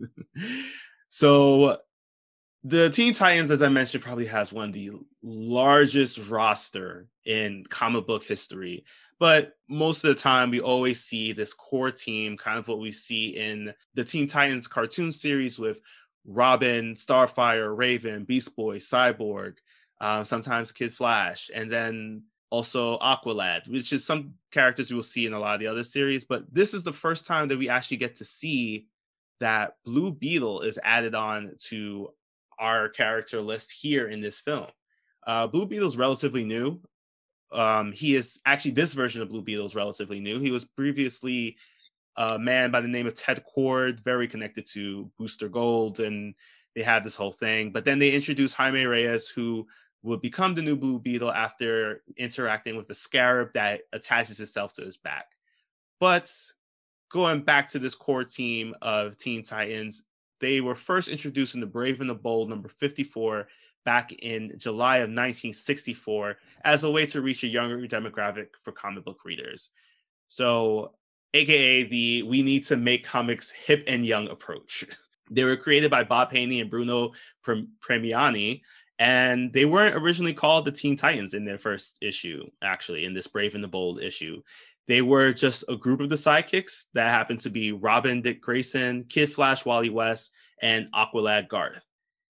[SPEAKER 1] so the Teen Titans, as I mentioned, probably has one of the largest roster in comic book history. But most of the time, we always see this core team, kind of what we see in the Teen Titans cartoon series with Robin, Starfire, Raven, Beast Boy, Cyborg, uh, sometimes Kid Flash, and then also Aqualad, which is some characters you will see in a lot of the other series. But this is the first time that we actually get to see that Blue Beetle is added on to our character list here in this film. Uh, Blue Beetle is relatively new. Um, he is actually this version of Blue Beetle is relatively new. He was previously a man by the name of Ted Kord, very connected to Booster Gold, and they had this whole thing. But then they introduced Jaime Reyes, who would become the new Blue Beetle after interacting with a scarab that attaches itself to his back. But going back to this core team of Teen Titans, they were first introduced in the Brave and the Bold number 54 back in July of 1964 as a way to reach a younger demographic for comic book readers. So, aka the we need to make comics hip and young approach. they were created by Bob Haney and Bruno Premiani, and they weren't originally called the Teen Titans in their first issue, actually, in this Brave and the Bold issue. They were just a group of the sidekicks that happened to be Robin Dick Grayson, Kid Flash Wally West, and Aqualad Garth.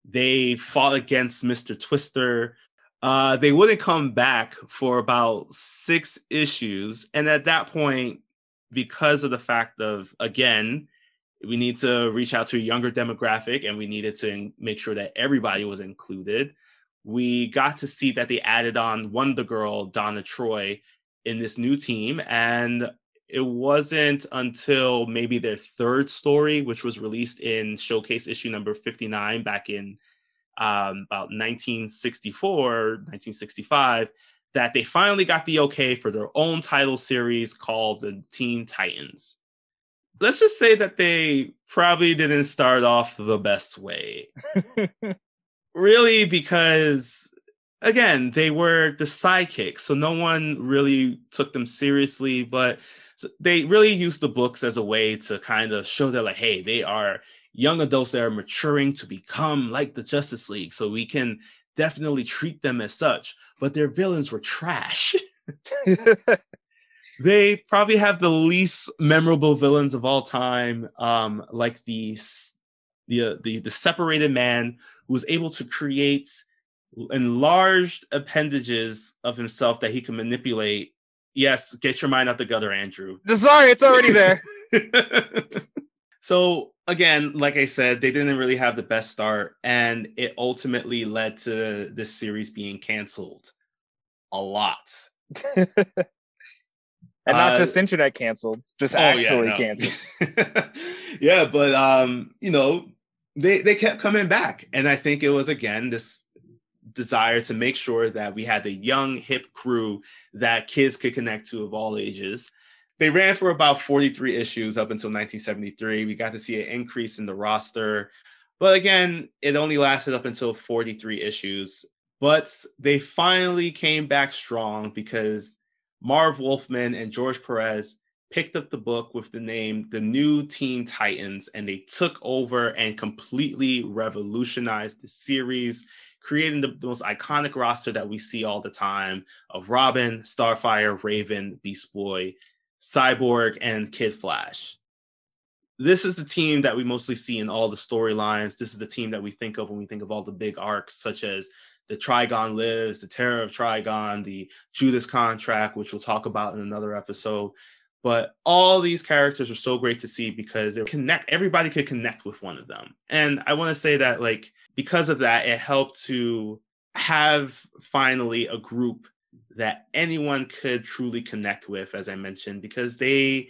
[SPEAKER 1] They fought against Mr. Twister. Uh, they wouldn't come back for about six issues. And at that point, because of the fact of, again, we need to reach out to a younger demographic and we needed to make sure that everybody was included we got to see that they added on wonder girl donna troy in this new team and it wasn't until maybe their third story which was released in showcase issue number 59 back in um, about 1964 1965 that they finally got the okay for their own title series called the teen titans let's just say that they probably didn't start off the best way. really, because again, they were the sidekicks, so no one really took them seriously, but they really used the books as a way to kind of show that, like, hey, they are young adults that are maturing to become like the Justice League. So we can definitely treat them as such, but their villains were trash. they probably have the least memorable villains of all time um like the the uh, the, the separated man who was able to create enlarged appendages of himself that he can manipulate yes get your mind out the gutter andrew
[SPEAKER 2] sorry it's already there
[SPEAKER 1] so again like i said they didn't really have the best start and it ultimately led to this series being canceled a lot
[SPEAKER 2] and not uh, just internet canceled, just oh, actually yeah, no. canceled.
[SPEAKER 1] yeah, but um, you know, they they kept coming back, and I think it was again this desire to make sure that we had a young hip crew that kids could connect to of all ages. They ran for about 43 issues up until 1973. We got to see an increase in the roster. But again, it only lasted up until 43 issues. But they finally came back strong because Marv Wolfman and George Perez picked up the book with the name The New Teen Titans, and they took over and completely revolutionized the series, creating the, the, most iconic roster that we see all the time of Robin, Starfire, Raven, Beast Boy, Cyborg, and Kid Flash. This is the team that we mostly see in all the storylines. This is the team that we think of when we think of all the big arcs, such as the Trigon Lives, the Terror of Trigon, the Judas Contract, which we'll talk about in another episode. But all these characters are so great to see because they connect. Everybody could connect with one of them, and I want to say that like because of that, it helped to have finally a group that anyone could truly connect with, as I mentioned, because they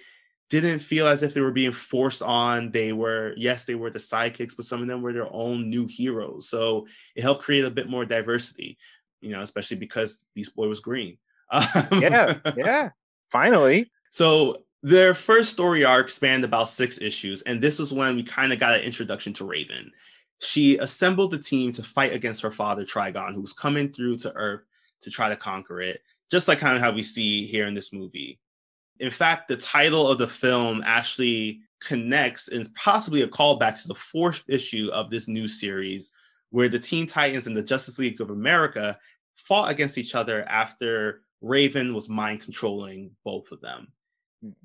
[SPEAKER 1] didn't feel as if they were being forced on. They were, yes, they were the sidekicks, but some of them were their own new heroes. So it helped create a bit more diversity, you know, especially because Beast Boy was green.
[SPEAKER 2] yeah, yeah, finally.
[SPEAKER 1] So their first story arc spanned about six issues, and this was when we kind of got an introduction to Raven. She assembled the team to fight against her father, Trigon, who was coming through to Earth to try to conquer it just like kind of how we see here in this movie. In fact, the title of the film actually connects and is possibly a callback to the fourth issue of this new series, where the Teen Titans and the Justice League of America fought against each other after Raven was mind controlling both of them.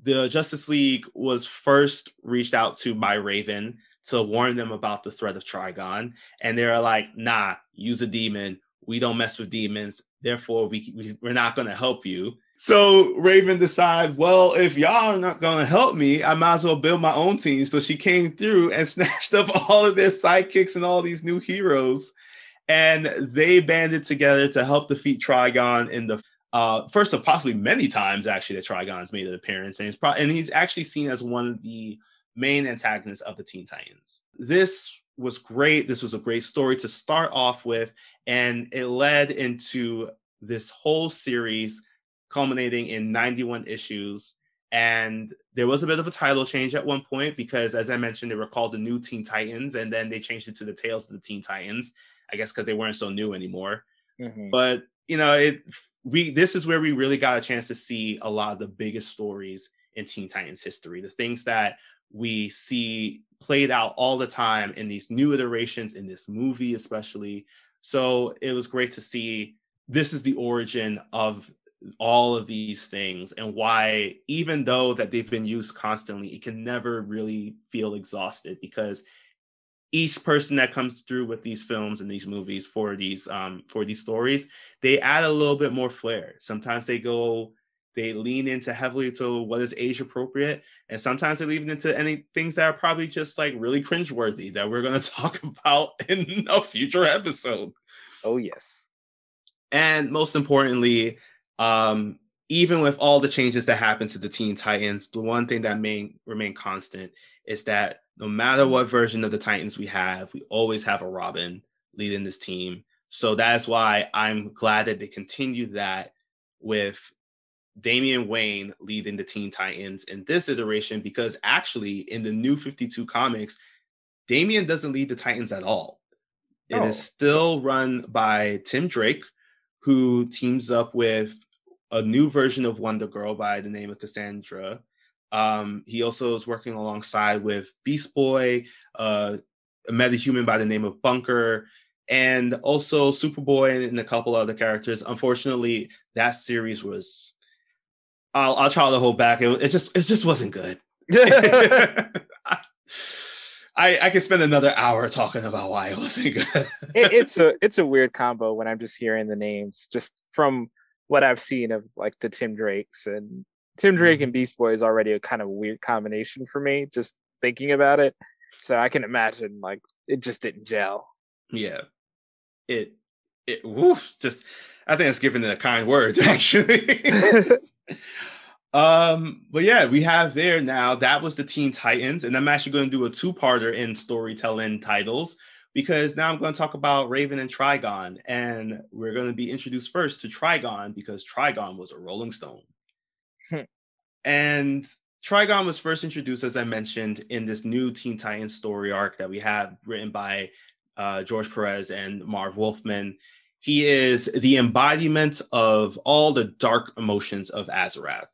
[SPEAKER 1] The Justice League was first reached out to by Raven to warn them about the threat of Trigon, and they're like, "Nah, use a demon. We don't mess with demons. Therefore, we, we we're not going to help you." So Raven decides, well, if y'all are not going to help me, I might as well build my own team. So she came through and snatched up all of their sidekicks and all these new heroes, and they banded together to help defeat Trigon in the uh, first of possibly many times actually that Trigon's made an appearance, and he's pro- and he's actually seen as one of the main antagonists of the Teen Titans. This was great. This was a great story to start off with, and it led into this whole series culminating in 91 issues. And there was a bit of a title change at one point because, as I mentioned, they were called the New Teen Titans, and then they changed it to the Tales of the Teen Titans. I guess because they weren't so new anymore. Mm-hmm. But you know, it we this is where we really got a chance to see a lot of the biggest stories in Teen Titans history, the things that we see played out all the time in these new iterations in this movie, especially. So it was great to see this is the origin of all of these things and why even though that they've been used constantly it can never really feel exhausted because each person that comes through with these films and these movies for these um for these stories they add a little bit more flair. Sometimes they go they lean into heavily to what is age appropriate and sometimes they lean into any things that are probably just like really cringeworthy that we're going to talk about in a future episode.
[SPEAKER 2] Oh yes.
[SPEAKER 1] And most importantly um even with all the changes that happened to the teen titans the one thing that may remain constant is that no matter what version of the Titans we have, we always have a Robin leading this team. So that's why I'm glad that they continue that with Damian Wayne leading the Teen Titans in this iteration, because actually in the new 52 comics, Damian doesn't lead the Titans at all. It is oh. still run by Tim Drake, who teams up with a new version of Wonder Girl by the name of Cassandra um, he also is working alongside with Beast Boy, uh, a metahuman by the name of Bunker, and also Superboy and, a couple other characters. Unfortunately, that series was. I'll I'll try to hold back. It, it just it just wasn't good. I, I could spend another hour talking about why it wasn't good.
[SPEAKER 2] it, it's a it's a weird combo when I'm just hearing the names, just from what I've seen of like the Tim Drakes and Tim Drake and mm-hmm. Beast Boy is already a kind of weird combination for me, just thinking about it. So I can imagine like it just didn't gel.
[SPEAKER 1] Yeah. It it woof just I think it's given it a kind word, actually. um, but yeah, we have there now. That was the Teen Titans, and I'm actually going to do a two-parter in storytelling titles because now I'm going to talk about Raven and Trigon, and we're going to be introduced first to Trigon because Trigon was a Rolling Stone. Hmm. and Trigon was first introduced, as I mentioned, in this new Teen Titans story arc that we have written by uh, George Perez and Marv Wolfman. He is the embodiment of all the dark emotions of Azarath.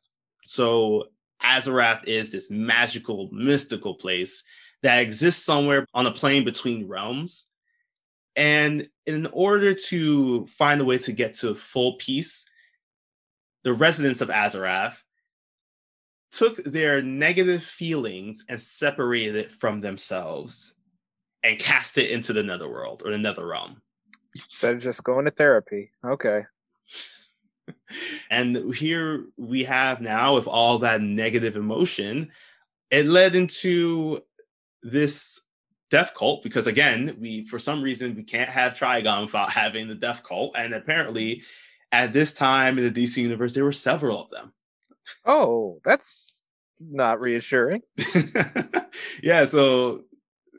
[SPEAKER 1] So, Azarath is this magical, mystical place that exists somewhere on a plane between realms. And in order to find a way to get to full peace, the residents of Azarath took their negative feelings and separated it from themselves and cast it into the netherworld or the nether realm.
[SPEAKER 2] Instead of just going to therapy. Okay.
[SPEAKER 1] and here we have now, with all that negative emotion, it led into this death cult because again we for some reason we can't have trigon without having the death cult and apparently at this time in the DC universe, there were several of them.
[SPEAKER 2] Oh, that's not reassuring.
[SPEAKER 1] yeah, so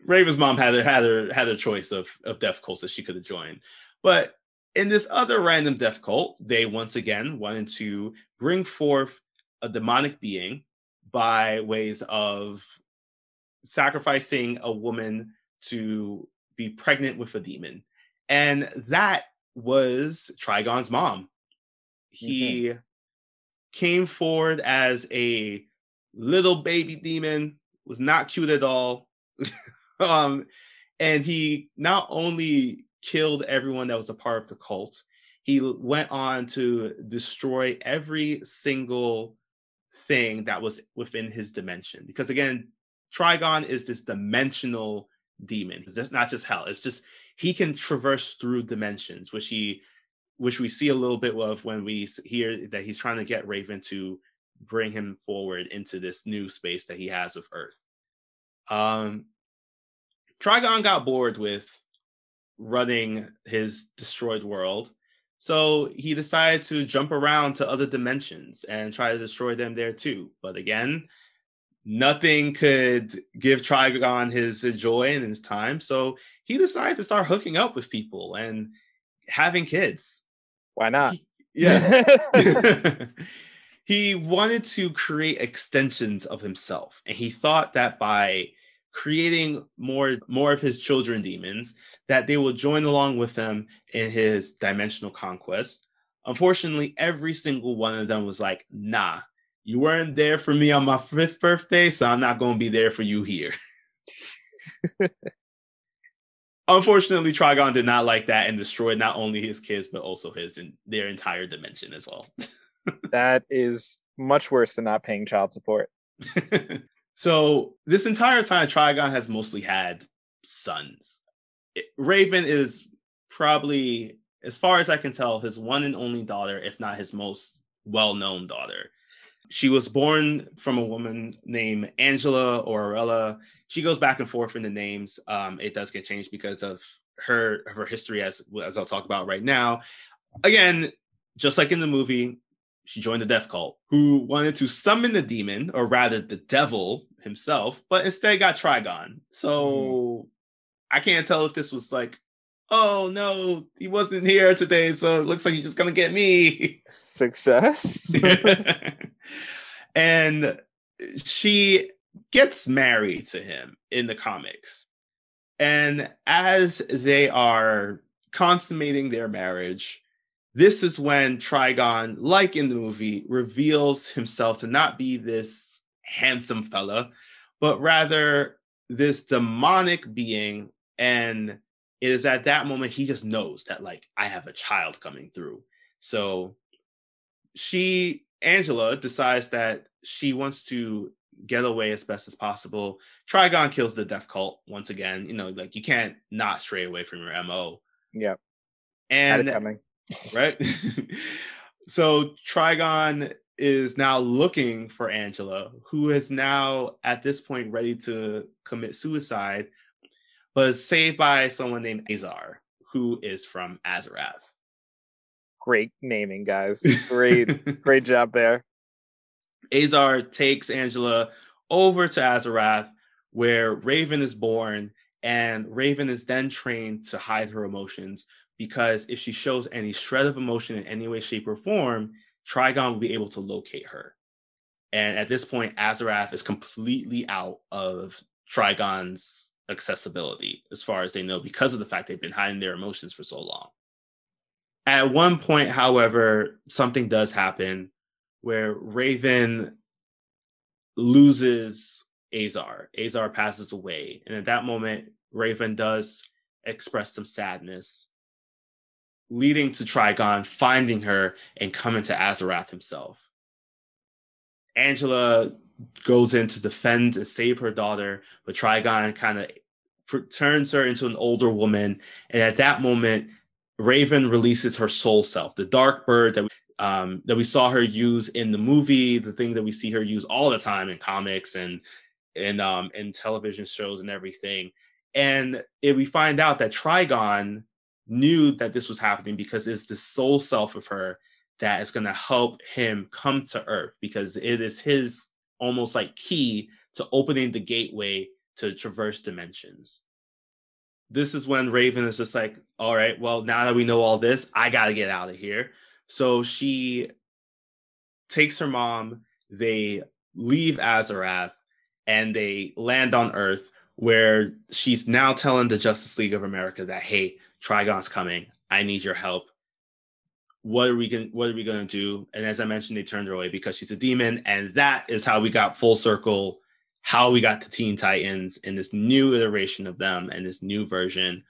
[SPEAKER 1] Raven's mom had her had her had her choice of of death cults that she could have joined, but in this other random death cult, they once again wanted to bring forth a demonic being by ways of sacrificing a woman to be pregnant with a demon, and that was Trigon's mom. Mm-hmm. he came forward as a little baby demon, was not cute at all. um, and he not only killed everyone that was a part of the cult, he went on to destroy every single thing that was within his dimension. Because again, Trigon is this dimensional demon. It's not just hell. It's just he can traverse through dimensions, which he which we see a little bit of when we hear that he's trying to get Raven to bring him forward into this new space that he has with Earth. Um, Trigon got bored with running his destroyed world, so he decided to jump around to other dimensions and try to destroy them there too. But again, nothing could give Trigon his joy and his time. So he decided to start hooking up with people and having kids.
[SPEAKER 2] Why not?
[SPEAKER 1] Yeah. he wanted to create extensions of himself. And he thought that by creating more more of his children demons that they will join along with him in his dimensional conquest unfortunately every single one of them was like nah you weren't there for me on my fifth birthday, so I'm not going to be there for you here. Unfortunately, Trigon did not like that and destroyed not only his kids, but also his and their entire dimension as well.
[SPEAKER 2] that is much worse than not paying child support.
[SPEAKER 1] so, this entire time, Trigon has mostly had sons. Raven is probably, as far as I can tell, his one and only daughter, if not his most well known daughter. She was born from a woman named Angela or Arella. She goes back and forth in the names. Um, it does get changed because of her her history, as as I'll talk about right now. Again, just like in the movie, she joined the death cult, who wanted to summon the demon, or rather the devil himself, but instead got Trigon. So mm. I can't tell if this was like, oh no, he wasn't here today, so it looks like he's just gonna get me.
[SPEAKER 2] Success.
[SPEAKER 1] and she gets married to him in the comics. And as they are consummating their marriage, this is when Trigon, like in the movie, reveals himself to not be this handsome fella, but rather this demonic being. And it is at that moment he just knows that, like, I have a child coming through. So she Angela decides that she wants to get away as best as possible. Trigon kills the death cult once again. You know, like you can't not stray away from your MO.
[SPEAKER 2] Yeah.
[SPEAKER 1] And coming. right. so Trigon is now looking for Angela, who is now at this point ready to commit suicide, is saved by someone named Azar, who is from Azarath
[SPEAKER 2] great naming, guys. Great, great job there.
[SPEAKER 1] Azar takes Angela over to Azarath, where Raven is born, and Raven is then trained to hide her emotions because if she shows any shred of emotion in any way, shape, or form, Trigon will be able to locate her. And at this point, Azarath is completely out of Trigon's accessibility as far as they know because of the fact they've been hiding their emotions for so long. At one point, however, something does happen where Raven loses Azar. Azar passes away. And at that moment, Raven does express some sadness, leading to Trigon finding her and coming to Azarath himself. Angela goes in to defend and save her daughter, but Trigon kind of turns her into an older woman. And at that moment, Raven releases her soul self, the dark bird that we, um, that we saw her use in the movie, the thing that we see her use all the time in comics and and um, in television shows and everything. And we find out that Trigon knew that this was happening because it's the soul self of her that is going to help him come to Earth because it is his almost like key to opening the gateway to traverse dimensions this is when Raven is just like, all right, well, now that we know all this, I got to get out of here. So she takes her mom, they leave Azarath, and they land on Earth, where she's now telling the Justice League of America that, hey, Trigon's coming. I need your help. What are we going what are we going to do? And as i mentioned they turned her away because she's a demon and that is how we got full circle how we got to teen titans in this new iteration of them and this new version.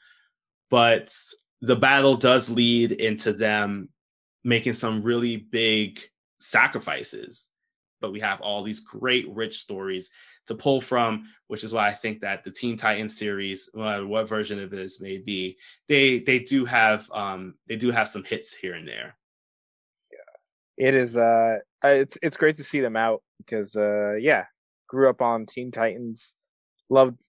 [SPEAKER 1] But the battle does lead into them making some really big sacrifices. But we have all these great rich stories to pull from which is why i think that the teen titans series no matter what version of this may be they they do have um they do have some hits here and there.
[SPEAKER 2] Yeah, it is uh it's it's great to see them out because uh yeah grew up on teen titans loved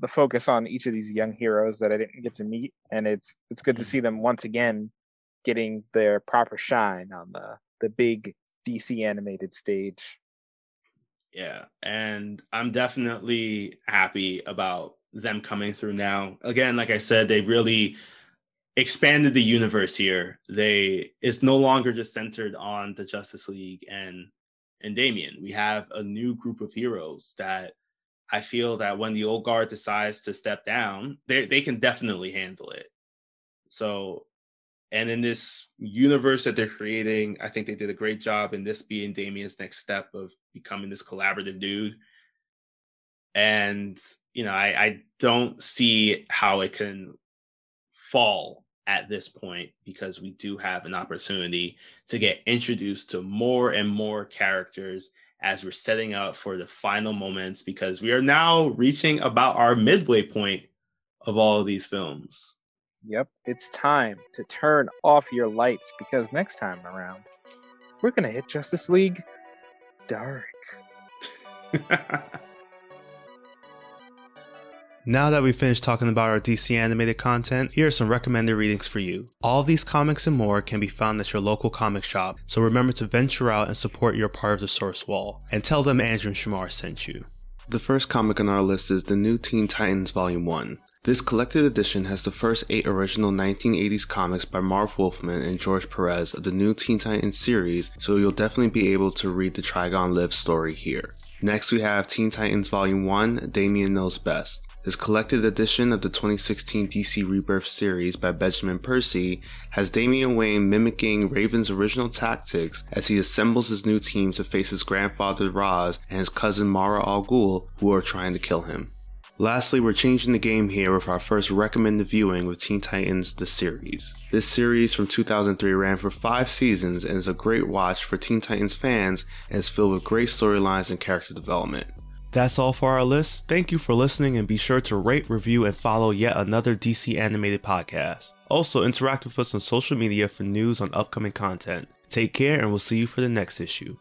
[SPEAKER 2] the focus on each of these young heroes that i didn't get to meet and it's it's good to
[SPEAKER 1] Mm.
[SPEAKER 2] see them once again getting their proper shine on the the big dc animated stage
[SPEAKER 1] Yeah, and I'm definitely happy about them coming through now. Again, like I said, they really expanded the universe here. They it's no longer just centered on the Justice League and and Damian. We have a new group of heroes that I feel that when the old guard decides to step down, they they can definitely handle it. So and in this universe that they're creating, I think they did a great job in this being Damian's next step of becoming this collaborative dude. And you know, I, I don't see how it can fall at this point because we do have an opportunity to get introduced to more and more characters as we're setting up for the final moments because we are now reaching about our midway point of all of these films.
[SPEAKER 2] Yep, it's time to turn off your lights because next time around, we're gonna hit Justice League dark.
[SPEAKER 3] Now that we've finished talking about our DC animated content, here are some recommended readings for you. All these comics and more can be found at your local comic shop, so remember to venture out and support your part of the source wall, and tell them Andrew and Shamar sent you. The first comic on our list is The New Teen Titans Volume 1. This collected edition has the first eight original 1980s comics by Marv Wolfman and George Perez of the New Teen Titans series, so you'll definitely be able to read the Trigon Live story here. Next, we have Teen Titans Volume 1 Damian Knows Best. This collected edition of the 2016 DC Rebirth series by Benjamin Percy has Damian Wayne mimicking Raven's original tactics as he assembles his new team to face his grandfather Ra's and his cousin Mara Al Ghul, who are trying to kill him. Lastly, we're changing the game here with our first recommended viewing with Teen Titans The Series. This series from 2003 ran for five seasons and is a great watch for Teen Titans fans and is filled with great storylines and character development. That's all for our list. Thank you for listening and be sure to rate, review, and follow yet another DC animated podcast. Also, interact with us on social media for news on upcoming content. Take care and we'll see you for the next issue.